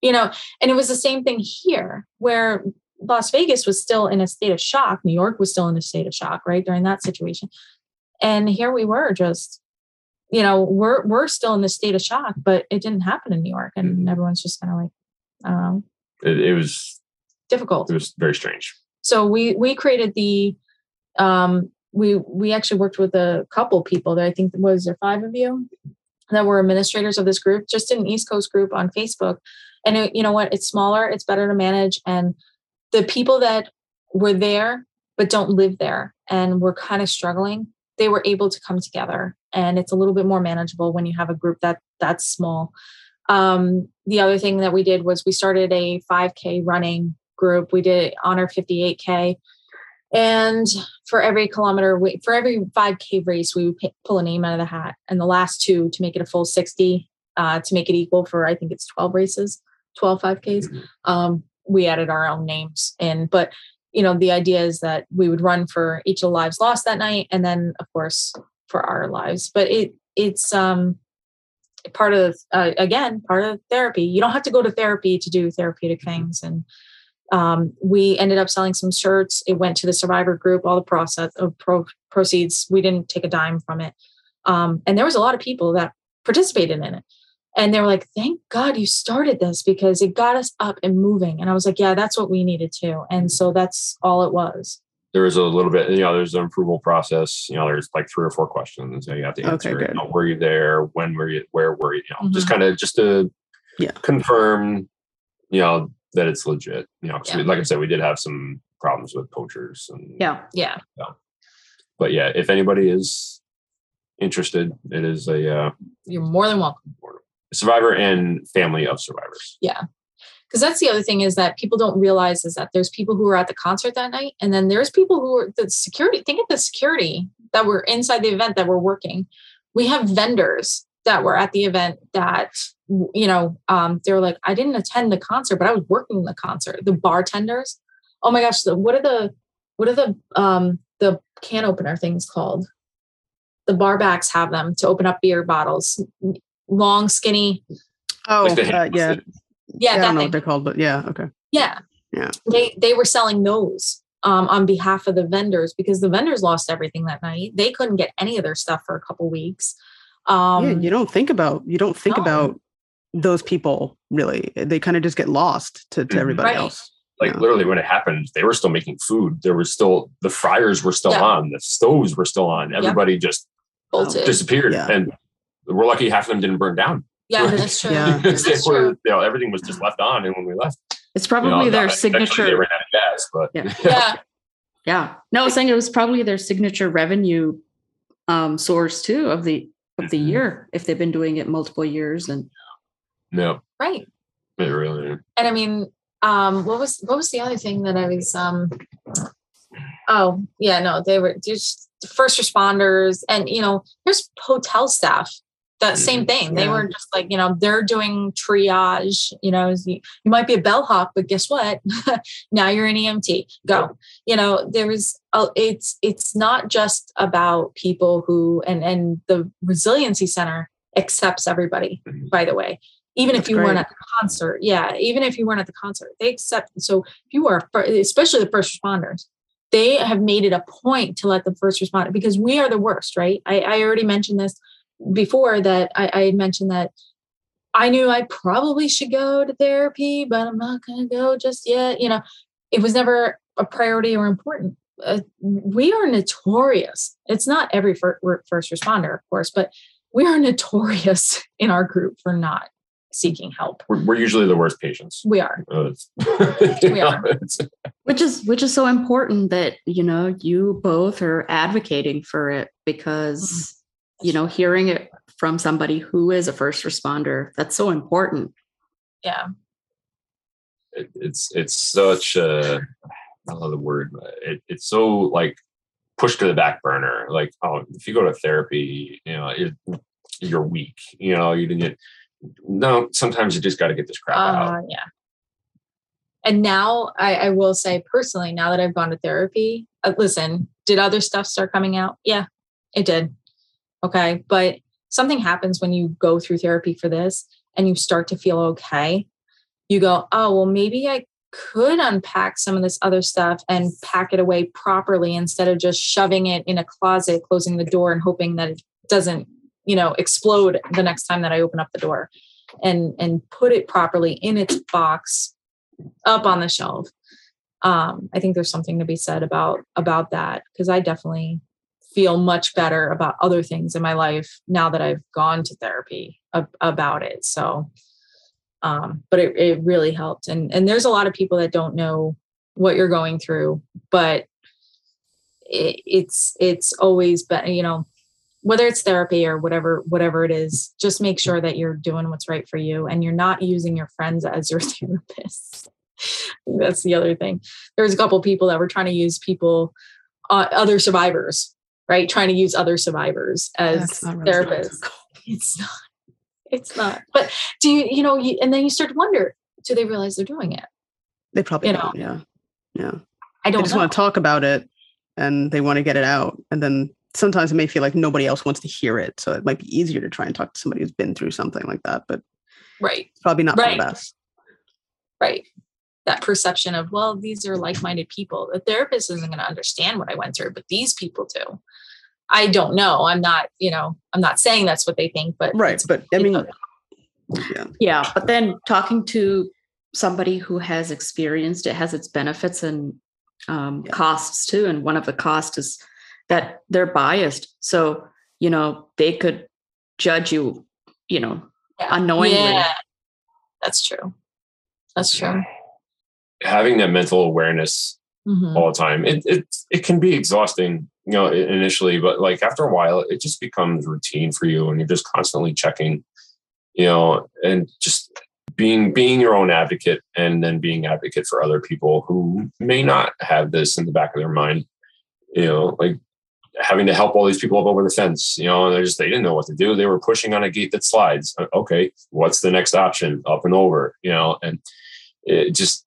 you know and it was the same thing here where las vegas was still in a state of shock new york was still in a state of shock right during that situation and here we were just you know we're we're still in this state of shock but it didn't happen in new york and Mhm. everyone's just kind of like i don't know It, it was difficult it was very strange. so we we created the um we we actually worked with a couple people that i think was there five of you that were administrators of this group just an east coast group on facebook and it, you know what it's smaller it's better to manage and the people that were there but don't live there and were kind of struggling they were able to come together and it's a little bit more manageable when you have a group that that's small. Um, the other thing that we did was we started a 5k running group. We did honor 58k and for every kilometer we, for every 5k race we would p- pull a name out of the hat. And the last two to make it a full 60 uh, to make it equal for i think it's 12 races 12 5ks um, we added our own names in but you know the idea is that we would run for each of the lives lost that night and then of course for our lives but it it's um part of uh, again part of therapy. You don't have to go to therapy to do therapeutic things and um, we ended up selling some shirts. It went to the survivor group all the process of pro- proceeds. We didn't take a dime from it. Um, and there was a lot of people that participated in it and they were like thank god you started this because it got us up and moving and i was like yeah that's what we needed to and so that's all it was there is a little bit, you know, there's an approval process. You know, there's like three or four questions that you have to Okay, answer. good. You know, were you there? When were you? Where were you? You know, just Mhm. kind of just to Yeah. confirm, you know, that it's legit. You know, 'cause we- like I said, we did have some problems with poachers, and Yeah. yeah But yeah, if anybody is interested, it is a uh, you're more than welcome survivor and family of survivors. Yeah. Because that's the other thing is that people don't realize is that there's people who were at the concert that night and then there's people who are the security think of the security that were inside the event that were working. We have vendors that were at the event that you know um, they were like i didn't attend the concert but i was working the concert. The bartenders? Oh my gosh the, what are the what are the um the can opener things called? The bar backs have them to open up beer bottles long skinny Oh, Like uh, hand- yeah. yeah I don't know thing. what they're called, but yeah, okay. Yeah. Yeah. They they were selling those um, on behalf of the vendors because the vendors lost everything that night. They couldn't get any of their stuff for a couple weeks. Um, yeah, you don't think about you don't think no. about those people really. They kind of just get lost to, to Mhm. everybody Right. else. Like Yeah. literally, when it happened, they were still making food. There was still the fryers were still Yeah. on, the stoves were still on. Everybody just bolted. disappeared, Yeah. and we're lucky half of them didn't burn down. yeah, that's true. Yeah. Because they That's were, true. you know, everything was just left on, and when we left, It's you probably know, their eventually They signature. ran out of gas, but Yeah. Yeah, Yeah. No, I was saying it was probably their signature revenue um, source too of the of the Mhm. year if they've been doing it multiple years and no, right. it really. And I mean, um, what was what was the other thing that I was um oh yeah, no, they were just first responders and you know, there's hotel staff. That same thing. They Yeah. were just like, you know, they're doing triage, you know, you, might be a bellhop, but guess what? now you're an EMT. Go. You know, there was a, it's it's not just about people who and and the resiliency center accepts everybody, Mhm. by the way even if That's you weren't at the concert yeah even if you weren't at the concert they accept so if you are especially the first responders they have made it a point to let the first responder because we are the worst right i, I already mentioned this before that I, I had mentioned that i knew i probably should go to therapy but i'm not going to go just yet you know it was never a priority or important uh, we are notorious it's not every fir- first responder of course but we are notorious in our group for not seeking help. We're, we're usually the worst patients. We are. It's- you We are. which is which is so important that you know you both are advocating for it because you know hearing it from somebody who is a first responder that's so important Yeah. it, it's it's such a I don't know the word. but It, it's so like pushed to the back burner. Like, oh, if you go to therapy, you know, it, you're weak. You know, you didn't. No, sometimes you just got to get this crap out. Uh, yeah. And now I, I will say personally, now that I've gone to therapy, uh, listen, did other stuff start coming out? Yeah, it did. Okay. But something happens when you go through therapy for this and you start to feel okay. You go, oh, well, maybe I could unpack some of this other stuff and pack it away properly instead of just shoving it in a closet, closing the door and hoping that it doesn't, you know, explode the next time that I open up the door and and put it properly in its box up on the shelf. Um, I think there's something to be said about about that because I definitely feel much better about other things in my life now that I've gone to therapy ab- about it. So Um, but it, it really helped. And and there's a lot of people that don't know what you're going through, but it, it's it's always better, you know, whether it's therapy or whatever whatever it is, just make sure that you're doing what's right for you and you're not using your friends as your therapists. That's the other thing. There was a couple people that were trying to use people, uh, other survivors, right? Trying to use other survivors as really therapists. It's not. It's not. But do you, you know, you, and then you start to wonder, do they realize they're doing it? They probably You don't. Yeah. Yeah. I don't they just know. want to talk about it and they want to get it out. And then sometimes it may feel like nobody else wants to hear it. So it might be easier to try and talk to somebody who's been through something like that, but right. probably not for Right. the best. right that perception of well these are like-minded people the therapist isn't going to understand what i went through but these people do i don't know i'm not you know i'm not saying that's what they think but Right. But I mean, yeah. Yeah, but then talking to somebody who has experienced it has its benefits and um, Yeah. costs too. And one of the costs is that they're biased. So, you know, they could judge you, you know, Yeah. unknowingly. yeah that's true that's true Having that mental awareness Mhm. all the time, it, it it can be exhausting, you know, initially, but like after a while, it just becomes routine for you, and you're just constantly checking, you know, and just being being your own advocate, and then being advocate for other people who may not have this in the back of their mind, you know, like having to help all these people up over the fence, you know, and they just they didn't know what to do. They were pushing on a gate that slides. Uh, Okay, what's the next option? Up and over, you know, and it just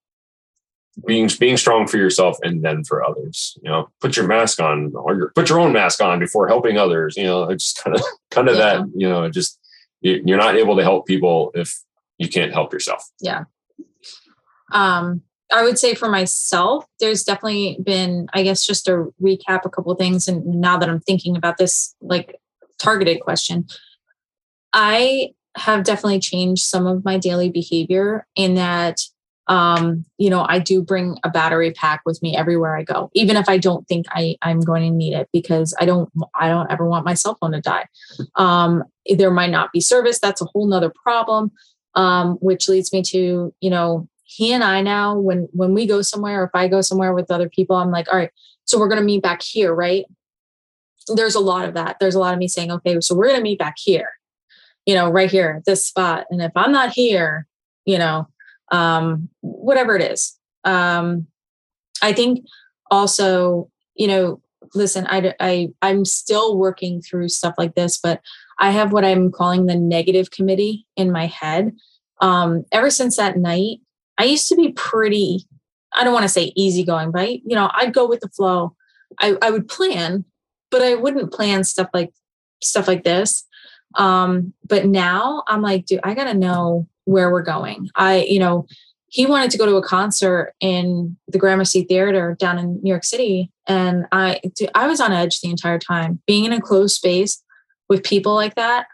being being strong for yourself and then for others. You know, put your mask on or your, put your own mask on before helping others. You know, it's kind of kind of Yeah. that. You know, just you- you're not able to help people if you can't help yourself. Yeah. Um i would say for myself there's definitely been i guess just to recap a couple of things and now that i'm thinking about this like targeted question i have definitely changed some of my daily behavior in that um you know i do bring a battery pack with me everywhere i go even if i don't think i i'm going to need it because i don't i don't ever want my cell phone to die. Um there might not be service. That's a whole nother problem um which leads me to you know he and i now when when we go somewhere if i go somewhere with other people i'm like all right so we're to meet back here right? There's a lot of that. There's a lot of me saying okay so we're to meet back here you know right here at this spot. And if i'm not here you know um whatever it is. Um i think also you know listen i i i'm still working through stuff like this but i have what i'm calling the negative committee in my head. Um ever since that night i used to be pretty i don't want to say easygoing but I, you know i'd go with the flow. I i would plan but i wouldn't plan stuff like stuff like this. Um but now i'm like dude i gotta know where we're going. I you know he wanted to go to a concert in the gramercy theater down in new york city and i i was on edge the entire time. Being in a closed space with people like that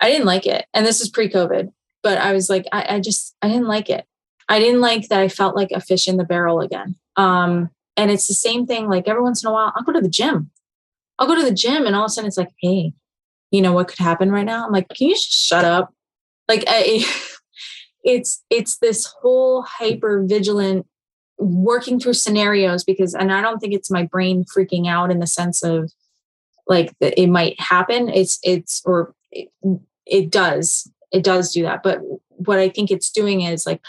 i didn't like it. And this is pre-covid but i was like I, I just i didn't like it. I didn't like that i felt like a fish in the barrel again. Um and it's the same thing like every once in a while i'll go to the gym. I'll go to the gym and all of a sudden it's like hey you know what could happen right now? I'm like can you shut up like I, it's it's this whole hyper vigilant working through scenarios because and i don't think it's my brain freaking out in the sense of like it might happen. It's it's or it, it does it does do that. But what i think it's doing is like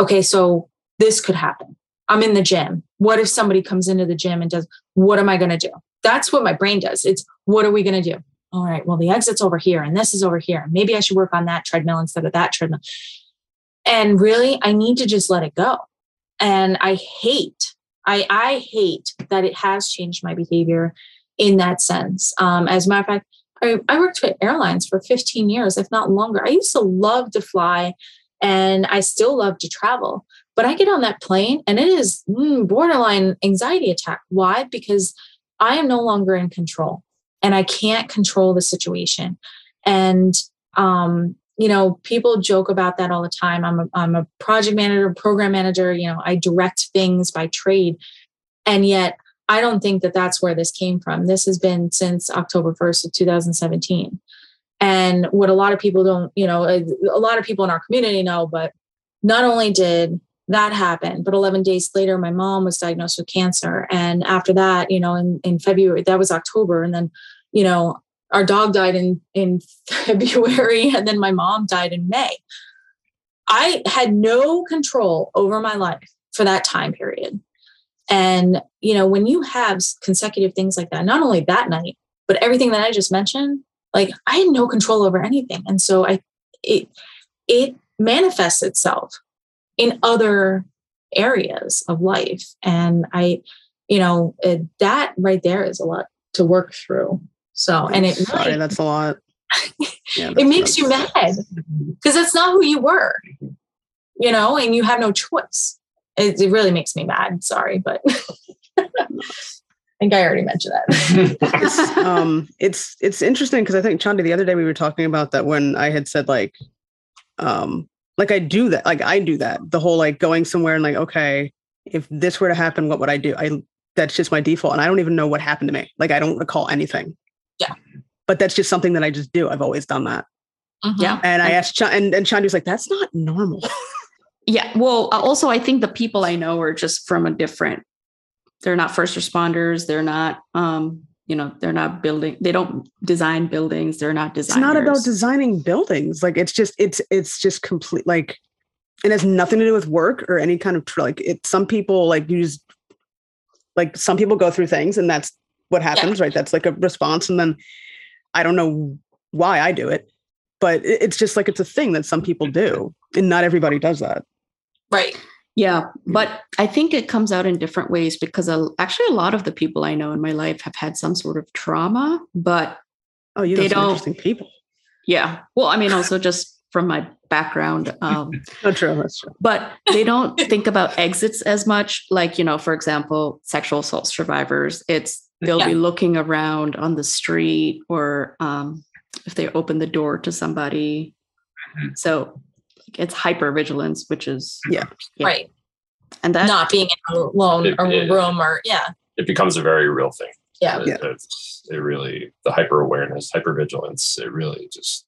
okay so this could happen. I'm in the gym. What if somebody comes into the gym and does what am i going to do? That's what my brain does. It's what are we going to do all right well the exit's over here and this is over here. Maybe i should work on that treadmill instead of that treadmill. And really i need to just let it go. And i hate i i hate that it has changed my behavior in that sense. Um as a matter of fact I, I worked with airlines for 15 years if not longer. I used to love to fly and i still love to travel but i get on that plane and it is mm, borderline anxiety attack. Why? Because i am no longer in control and i can't control the situation. And um you know people joke about that all the time. I'm a, I'm a project manager program manager you know i direct things by trade. And yet i don't think that that's where this came from. This has been since october 1st of 2017 And what a lot of people don't, you know, a, a lot of people in our community know, but not only did that happened. but 11 days later, my mom was diagnosed with cancer. And after that, you know, in, in February, that was October. And then, you know, our dog died in, in February, and then my mom died in May. I had no control over my life for that time period. And, you know, when you have consecutive things like that, not only that night, but everything that I just mentioned, like I had no control over anything. And so I, it, it manifests itself in other areas of life. And I, you know, it, that right there is a lot to work through. So, and it Sorry, really, that's a lot. Yeah, it makes you mad because that's not who you were, you know, and you have no choice. It, it really makes me mad. Sorry, but I think I already mentioned that. It's, um, it's it's interesting because I think Chandi the other day we were talking about that when I had said like, um, like I do that, like I do that, the whole like going somewhere and like, okay, if this were to happen, what would I do? I that's just my default, and I don't even know what happened to me. Like I don't recall anything. Yeah. But that's just something that I just do. I've always done that. Yeah. And I asked, Ch- and and Chandi was like, "That's not normal." Yeah. Well, uh, also, I think the people I know are just from a different, they're not first responders. They're not, um, you know, they're not building, they don't design buildings. They're not designing. it's not about designing buildings like it's just it's it's just complete like it has nothing to do with work or any kind of like it some people like use like some people go through things and that's what happens right that's like a response and then i don't know why i do it but it- it's just like it's a thing that some people do and not everybody does that right. Yeah. But I think it comes out in different ways because actually a lot of the people I know in my life have had some sort of trauma. But oh you know They don't- interesting people yeah. Well, I mean, also just from my background, um, no true but they don't think about exits as much like you know for example sexual assault survivors it's they'll Yeah. be looking around on the street or um, if they open the door to somebody Mhm. so it's hyper vigilance, which is Yeah. Yeah. Right. and that Not being alone It- or it- room or, yeah. it becomes a very real thing. Yeah. It, Yeah. it's- it really the hyper awareness, hyper vigilance. It really just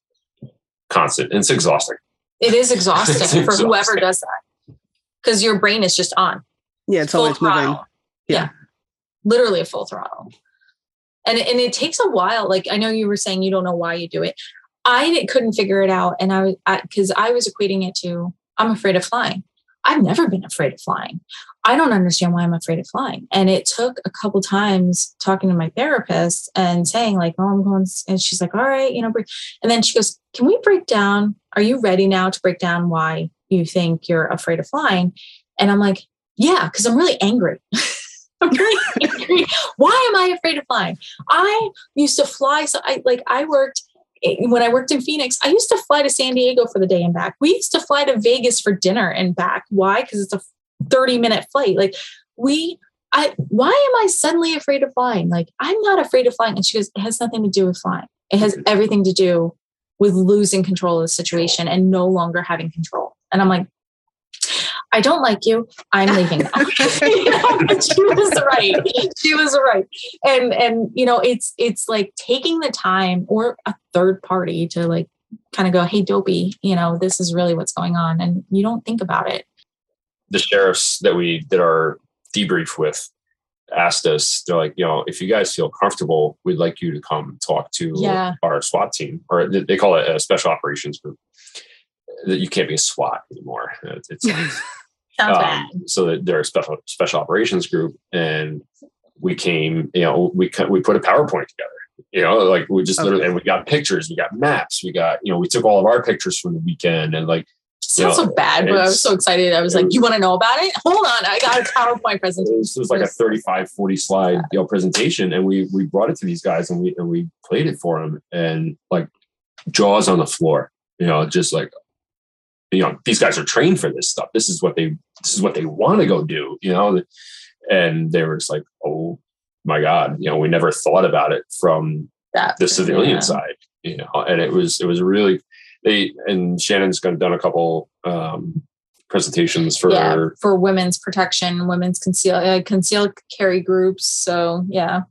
constant. And it's exhausting. It is exhausting It's for whoever does that because your brain is just on. yeah it's full always moving throttle. Yeah. Yeah. Literally a full throttle. And, and it takes a while. Like I know you were saying you don't know why you do it. I couldn't figure it out. And I was, because I, was equating it to, I'm afraid of flying. I've never been afraid of flying. I don't understand why I'm afraid of flying. And it took a couple times talking to my therapist and saying, like, oh, I'm going, and she's like, all right, you know, and then she goes, can we break down? Are you ready now to break down why you think you're afraid of flying? And I'm like, yeah, because I'm really angry. I'm really angry. Why am I afraid of flying? I used to fly. So I like I worked when I worked in Phoenix. I used to fly to San Diego for the day and back. We used to fly to Vegas for dinner and back. Why? Because it's a 30 minute flight. Like we. I, why am I suddenly afraid of flying? Like, I'm not afraid of flying. And she goes, it has nothing to do with flying. It has everything to do with losing control of the situation and no longer having control. And I'm like, I don't like you. I'm leaving. You know, she was right. She was right. And and you know, it's it's like taking the time or a third party to like kind of go, hey, dopey, you know, this is really what's going on. And you don't think about it. The sheriffs that we did our debrief with asked us, they're like, you know, if you guys feel comfortable, we'd like you to come talk to Yeah. our SWAT team, or they call it a special operations group. That you can't be a SWAT anymore. It's, it's Sounds um, bad. so that they're a special special operations group, and we came. You know, we cut, we put a PowerPoint together. You know, like we just Okay. literally, and we got pictures, we got maps, we got you know, we took all of our pictures from the weekend, and like Sounds you so bad, but I was so excited. I was like, was- you want to know about it? Hold on. I got a PowerPoint presentation. was, it was like a 35 40 slide you know presentation and we we brought it to these guys and we and we played it for them and like jaws on the floor you know just like you know these guys are trained for this stuff this is what they this is what they want to go do you know and they were just like oh my god you know we never thought about it from That, the civilian yeah. side you know and it was it was really they and shannon's gonna done a couple um presentations for yeah, for women's protection, women's conceal uh, concealed carry groups. So yeah,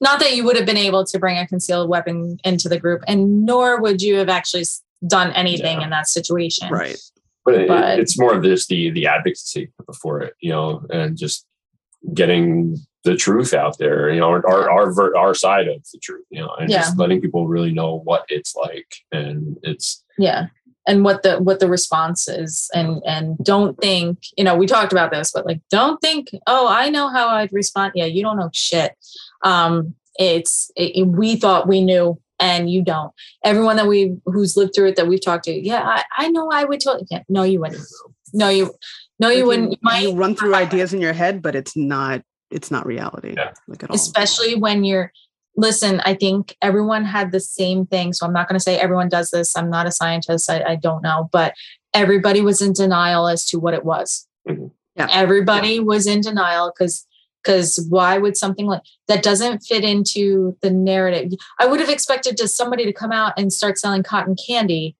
not that you would have been able to bring a concealed weapon into the group, and nor would you have actually done anything Yeah. in that situation. Right. but, it, it's more of just the the advocacy before it, you know, and just getting the truth out there, you know, our our our, our side of the truth, you know, and just letting people really know what it's like, and it's Yeah. And what the what the response is, and and don't think you know we talked about this, but like don't think oh I know how I'd respond. Yeah, you don't know shit. Um, it's it, we thought we knew, and you don't. Everyone that we who's lived through it that we've talked to, yeah, I, I know I would totally. Yeah, no, you wouldn't. No, you no you Like, wouldn't. You might you run through ideas in your head, but it's not it's not reality. Yeah. Like at all. especially when you're listen i think everyone had the same thing so i'm not going to say everyone does this i'm not a scientist I, I don't know but everybody was in denial as to what it was Mhm. Yeah. everybody was in denial because because why would something like that doesn't fit into the narrative? I would have expected just somebody to come out and start selling cotton candy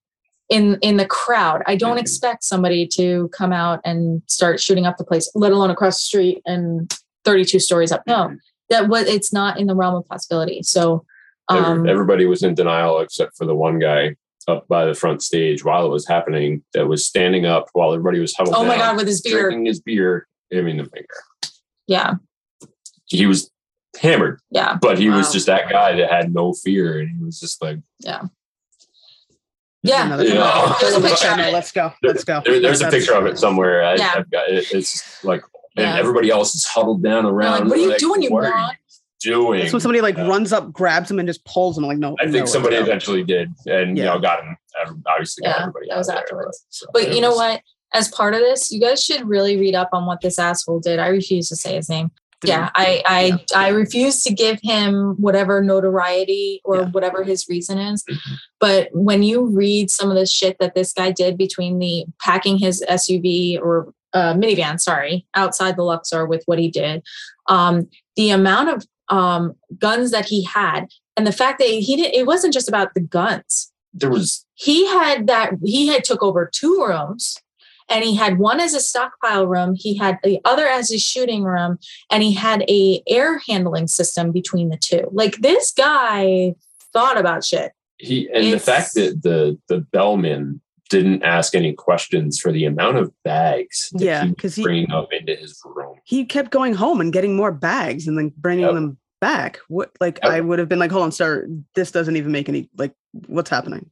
in in the crowd. I don't Mhm. expect somebody to come out and start shooting up the place let alone across the street and 32 stories up. No that was it's not in the realm of possibility. So um everybody was in denial except for the one guy up by the front stage while it was happening that was standing up while everybody was huddled oh my down, god with his beard. drinking his beer, giving the finger. yeah He was hammered, yeah but he was just that guy that had no fear, and he was just like, yeah Yeah. You know. There's a picture of it. Let's go. Let's go. There- there's a That's- picture of it somewhere. I, Yeah. I've got it. It's like, and Yeah. everybody else is huddled down around. like, what are you like, doing you're moron doing? That's when somebody like Yeah. runs up, grabs him, and just pulls him. Like no. I no, think somebody let's eventually did, and you know, got him. Obviously, got Yeah, everybody. that was of there, afterwards. so but it you know what as part of this you guys should really read up on what this asshole did i refuse to say his name yeah i i Yeah. i refuse to give him whatever notoriety or Yeah. whatever his reason is Mhm. but when you read some of the shit that this guy did between the packing his suv or uh, minivan sorry outside the luxor with what he did um the amount of um guns that he had and the fact that he didn't it wasn't just about the guns there was he had that he had took over two rooms and he had one as a stockpile room he had the other as his shooting room and he had a air handling system between the two like this guy thought about shit he, and the fact that the the bellman didn't ask any questions for the amount of bags that Yeah, he was because he bringing up into his room. he kept going home and getting more bags and then bringing Yep. them back. What like Yep. I would have been like, hold on, sir, this doesn't even make any like what's happening.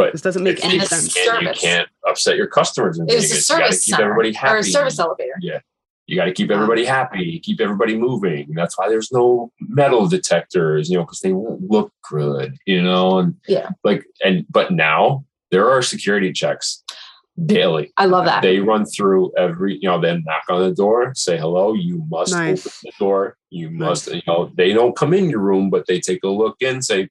But This doesn't make any you, sense. can't, you can't upset your customers in it was a Vegas. You got to service keep center everybody happy. or a service elevator Yeah. You got to keep everybody happy, keep everybody moving. That's why there's no metal detectors, you know, because they won't look good, you know. And Yeah. like, and but now there are security checks daily. i love that They run through every, you know, then knock on the door, say hello. You must Nice. open the door. You must, you know, they don't come in your room, but they take a look in, say,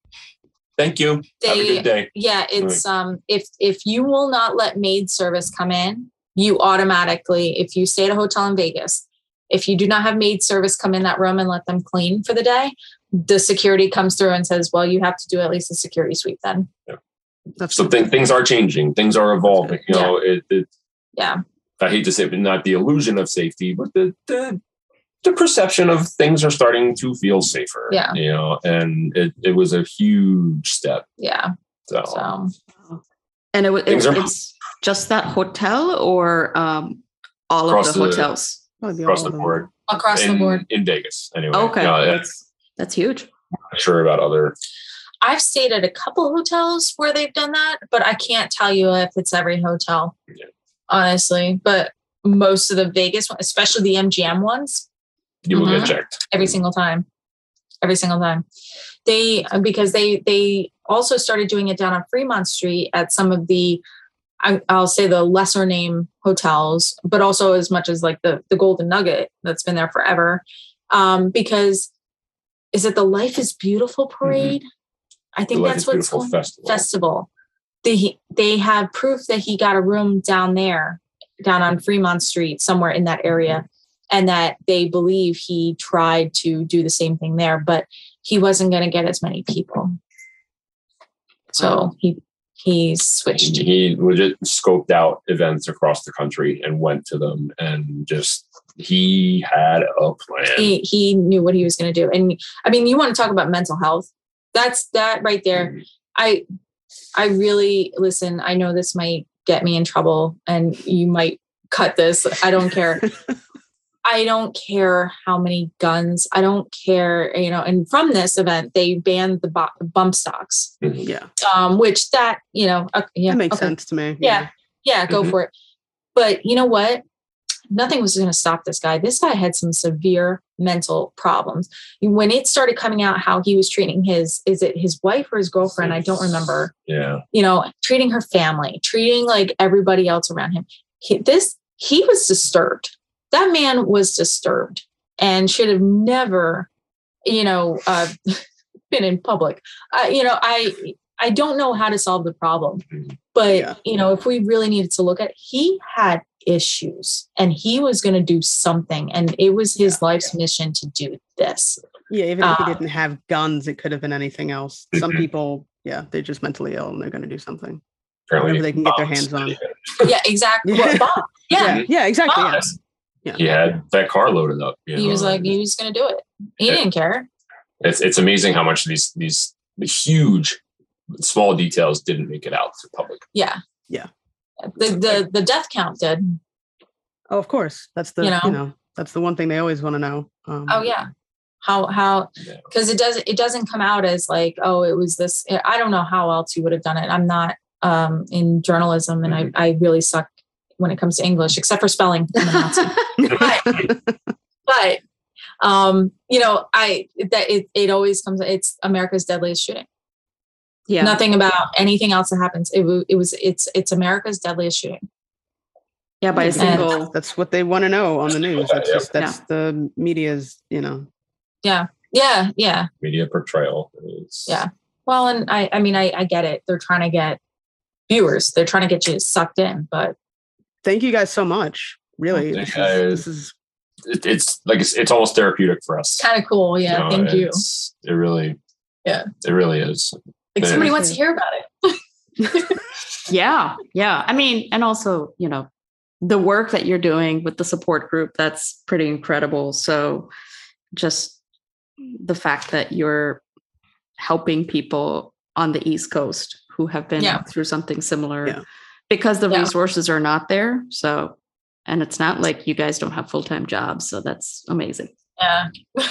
thank you. Have a good day. yeah it's um if if you will not let maid service come in you automatically if you stay at a hotel in vegas if you do not have maid service come in that room and let them clean for the day the security comes through and says well you have to do at least a security sweep then That's So th- things are changing. Things are evolving. You know, it, it, yeah I hate to say, it, but not the illusion of safety, but the, the the perception of things are starting to feel safer. Yeah. You know, and it, it was a huge step. yeah So, so And it, wa- it, are- it's just that hotel or um, all of the the- hotels? Across the board. across in, the board in Vegas, anyway. Okay, You know, I'm that's that's huge. not sure about other. i've stayed at a couple hotels where they've done that but i can't tell you if it's every hotel Yeah. honestly but most of the vegas one- especially the mgm ones You will Mhm. get checked. every single time. Every single time. They because they they also started doing it down on fremont street at some of the i'll say the lesser name hotels but also as much as like the the golden nugget that's been there forever. Um because is it the life is beautiful parade? I think that's what's going festival. festival. They they have proof that he got a room down there down on fremont street somewhere in that area and that they believe he tried to do the same thing there but he wasn't going to get as many people so he he switched. He legit scoped out events across the country and went to them and just he had a plan. He he knew what he was going to do, and I mean, you want to talk about mental health? That's that right there. Mhm. I I really listen. I know this might get me in trouble, and you might cut this. I don't care. I don't care how many guns. I don't care, you know. And from this event, they banned the bu- bump stocks, Yeah, um, which that you know, uh, yeah, that makes okay. sense to me. Yeah, yeah, go Mhm. for it. But you know what? Nothing was going to stop this guy. This guy had some severe mental problems. When it started coming out how he was treating his, is it his wife or his girlfriend? I don't remember. Yeah. You know, treating her family, treating like everybody else around him. He, this he was disturbed. That man was disturbed and should have never, you know, uh, been in public. Uh, you know, I I don't know how to solve the problem, Mhm. but Yeah. you know, if we really needed to look at, he had issues and he was going to do something, and it was his life's mission to do this. Yeah, even if he Uh, didn't have guns, it could have been anything else. Some Mhm. people, yeah, they're just mentally ill and they're going to do something. Apparently Whatever they can get their hands on. Yeah, exactly. Yeah. What, Bob? Yeah, yeah, yeah, exactly. Bombs. Yeah. He had that car loaded up. you he was like, he was going to do it. He Yeah. didn't care. it's it's amazing how much these these huge small details didn't make it out to public. Yeah, Yeah. The the the death count did. Oh, of course. That's the You you know? know, that's the one thing they always want to know. Um, Oh yeah. How how Yeah. because it doesn't it doesn't come out as like oh it was this I don't know how else you would have done it. I'm not um in journalism and I I really suck when it comes to English except for spelling. I'm a Nazi. but but um you know I that it it always comes it's America's deadliest shooting. Yeah. Nothing about anything else that happens. It, wa- it was it's it's America's deadliest shooting. Yeah, by a And single. That's what they want to know on the news. That's just that's the media's, you know. Yeah. Yeah, yeah. Media portrayal. It's, Yeah. Well, and I, I mean, I, I get it. They're trying to get viewers. They're trying to get you sucked in. But Thank you guys so much. Really, Thank this you is, this is it, it's like it's, it's almost therapeutic for us. kind of cool. Yeah. know, thank you. It really. Yeah. It really is. Like yeah. somebody wants to hear about it. Yeah. Yeah. I mean, and also, you know, the work that you're doing with the support group, that's pretty incredible. So just the fact that you're helping people on the East Coast who have been Yeah. through something similar Yeah. Because the Yeah. resources are not there. So, and it's not like you guys don't have full time jobs. So that's amazing. Yeah.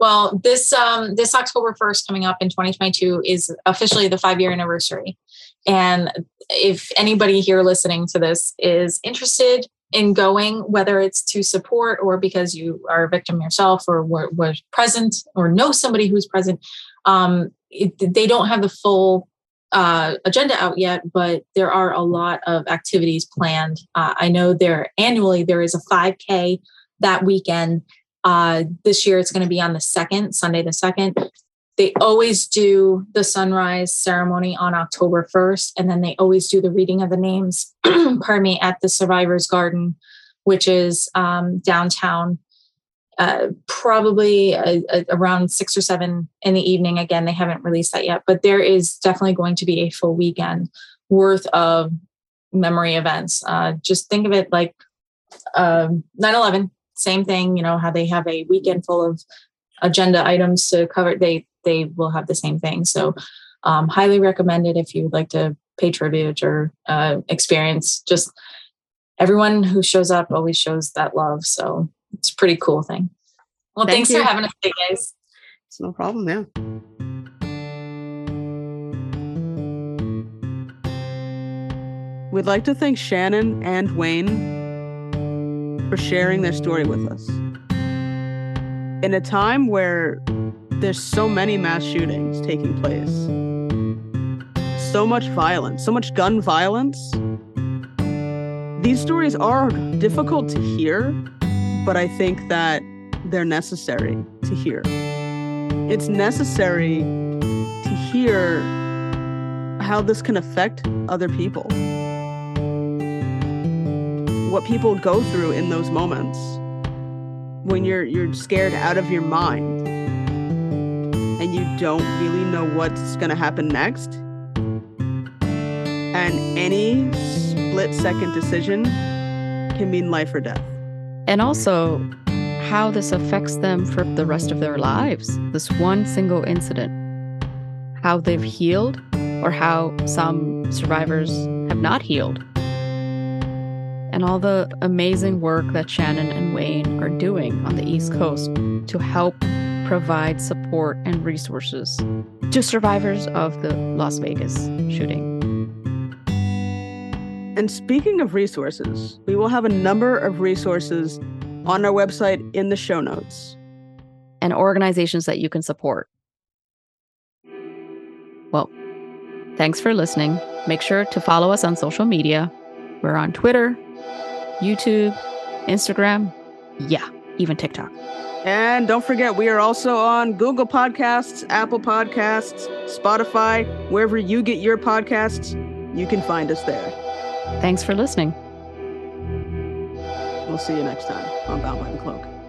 well, this um this October 1st coming up in 2022 is officially the five year anniversary. And if anybody here listening to this is interested in going, whether it's to support or because you are a victim yourself or were, were present or know somebody who's present, um, it, they don't have the full uh, agenda out yet, but there are a lot of activities planned. Uh, I know there annually there is a 5K that weekend. Uh, this year it's going to be on the second, Sunday the second. They always do the sunrise ceremony on October 1st, and then they always do the reading of the names, pardon me, at the Survivors Garden, which is um, downtown, uh, probably uh, uh, around six or seven in the evening. Again, they haven't released that yet, but there is definitely going to be a full weekend worth of memory events. Uh, just think of it like um, 9-11 same thing you know how they have a weekend full of agenda items to cover they they will have the same thing so um, highly recommended if you'd like to pay tribute or uh, experience just everyone who shows up always shows that love so it's a pretty cool thing well Thank thanks you. for having us today guys it's no problem. Yeah. We'd like to thank Shannon and Wayne for sharing their story with us. In a time where there's so many mass shootings taking place, so much violence, so much gun violence, these stories are difficult to hear, but I think that they're necessary to hear. It's necessary to hear how this can affect other people. What people go through in those moments when you're you're scared out of your mind and you don't really know what's going to happen next. And any split second decision can mean life or death. And also how this affects them for the rest of their lives. This one single incident, how they've healed, or how some survivors have not healed. And all the amazing work that Shannon and Wayne are doing on the East Coast to help provide support and resources to survivors of the Las Vegas shooting. And speaking of resources, we will have a number of resources on our website in the show notes. And organizations that you can support. Well, thanks for listening. Make sure to follow us on social media. We're on Twitter, YouTube, Instagram, yeah, even TikTok. And don't forget, we are also on Google Podcasts, Apple Podcasts, Spotify, wherever you get your podcasts, you can find us there. Thanks for listening. We'll see you next time on the Cloak.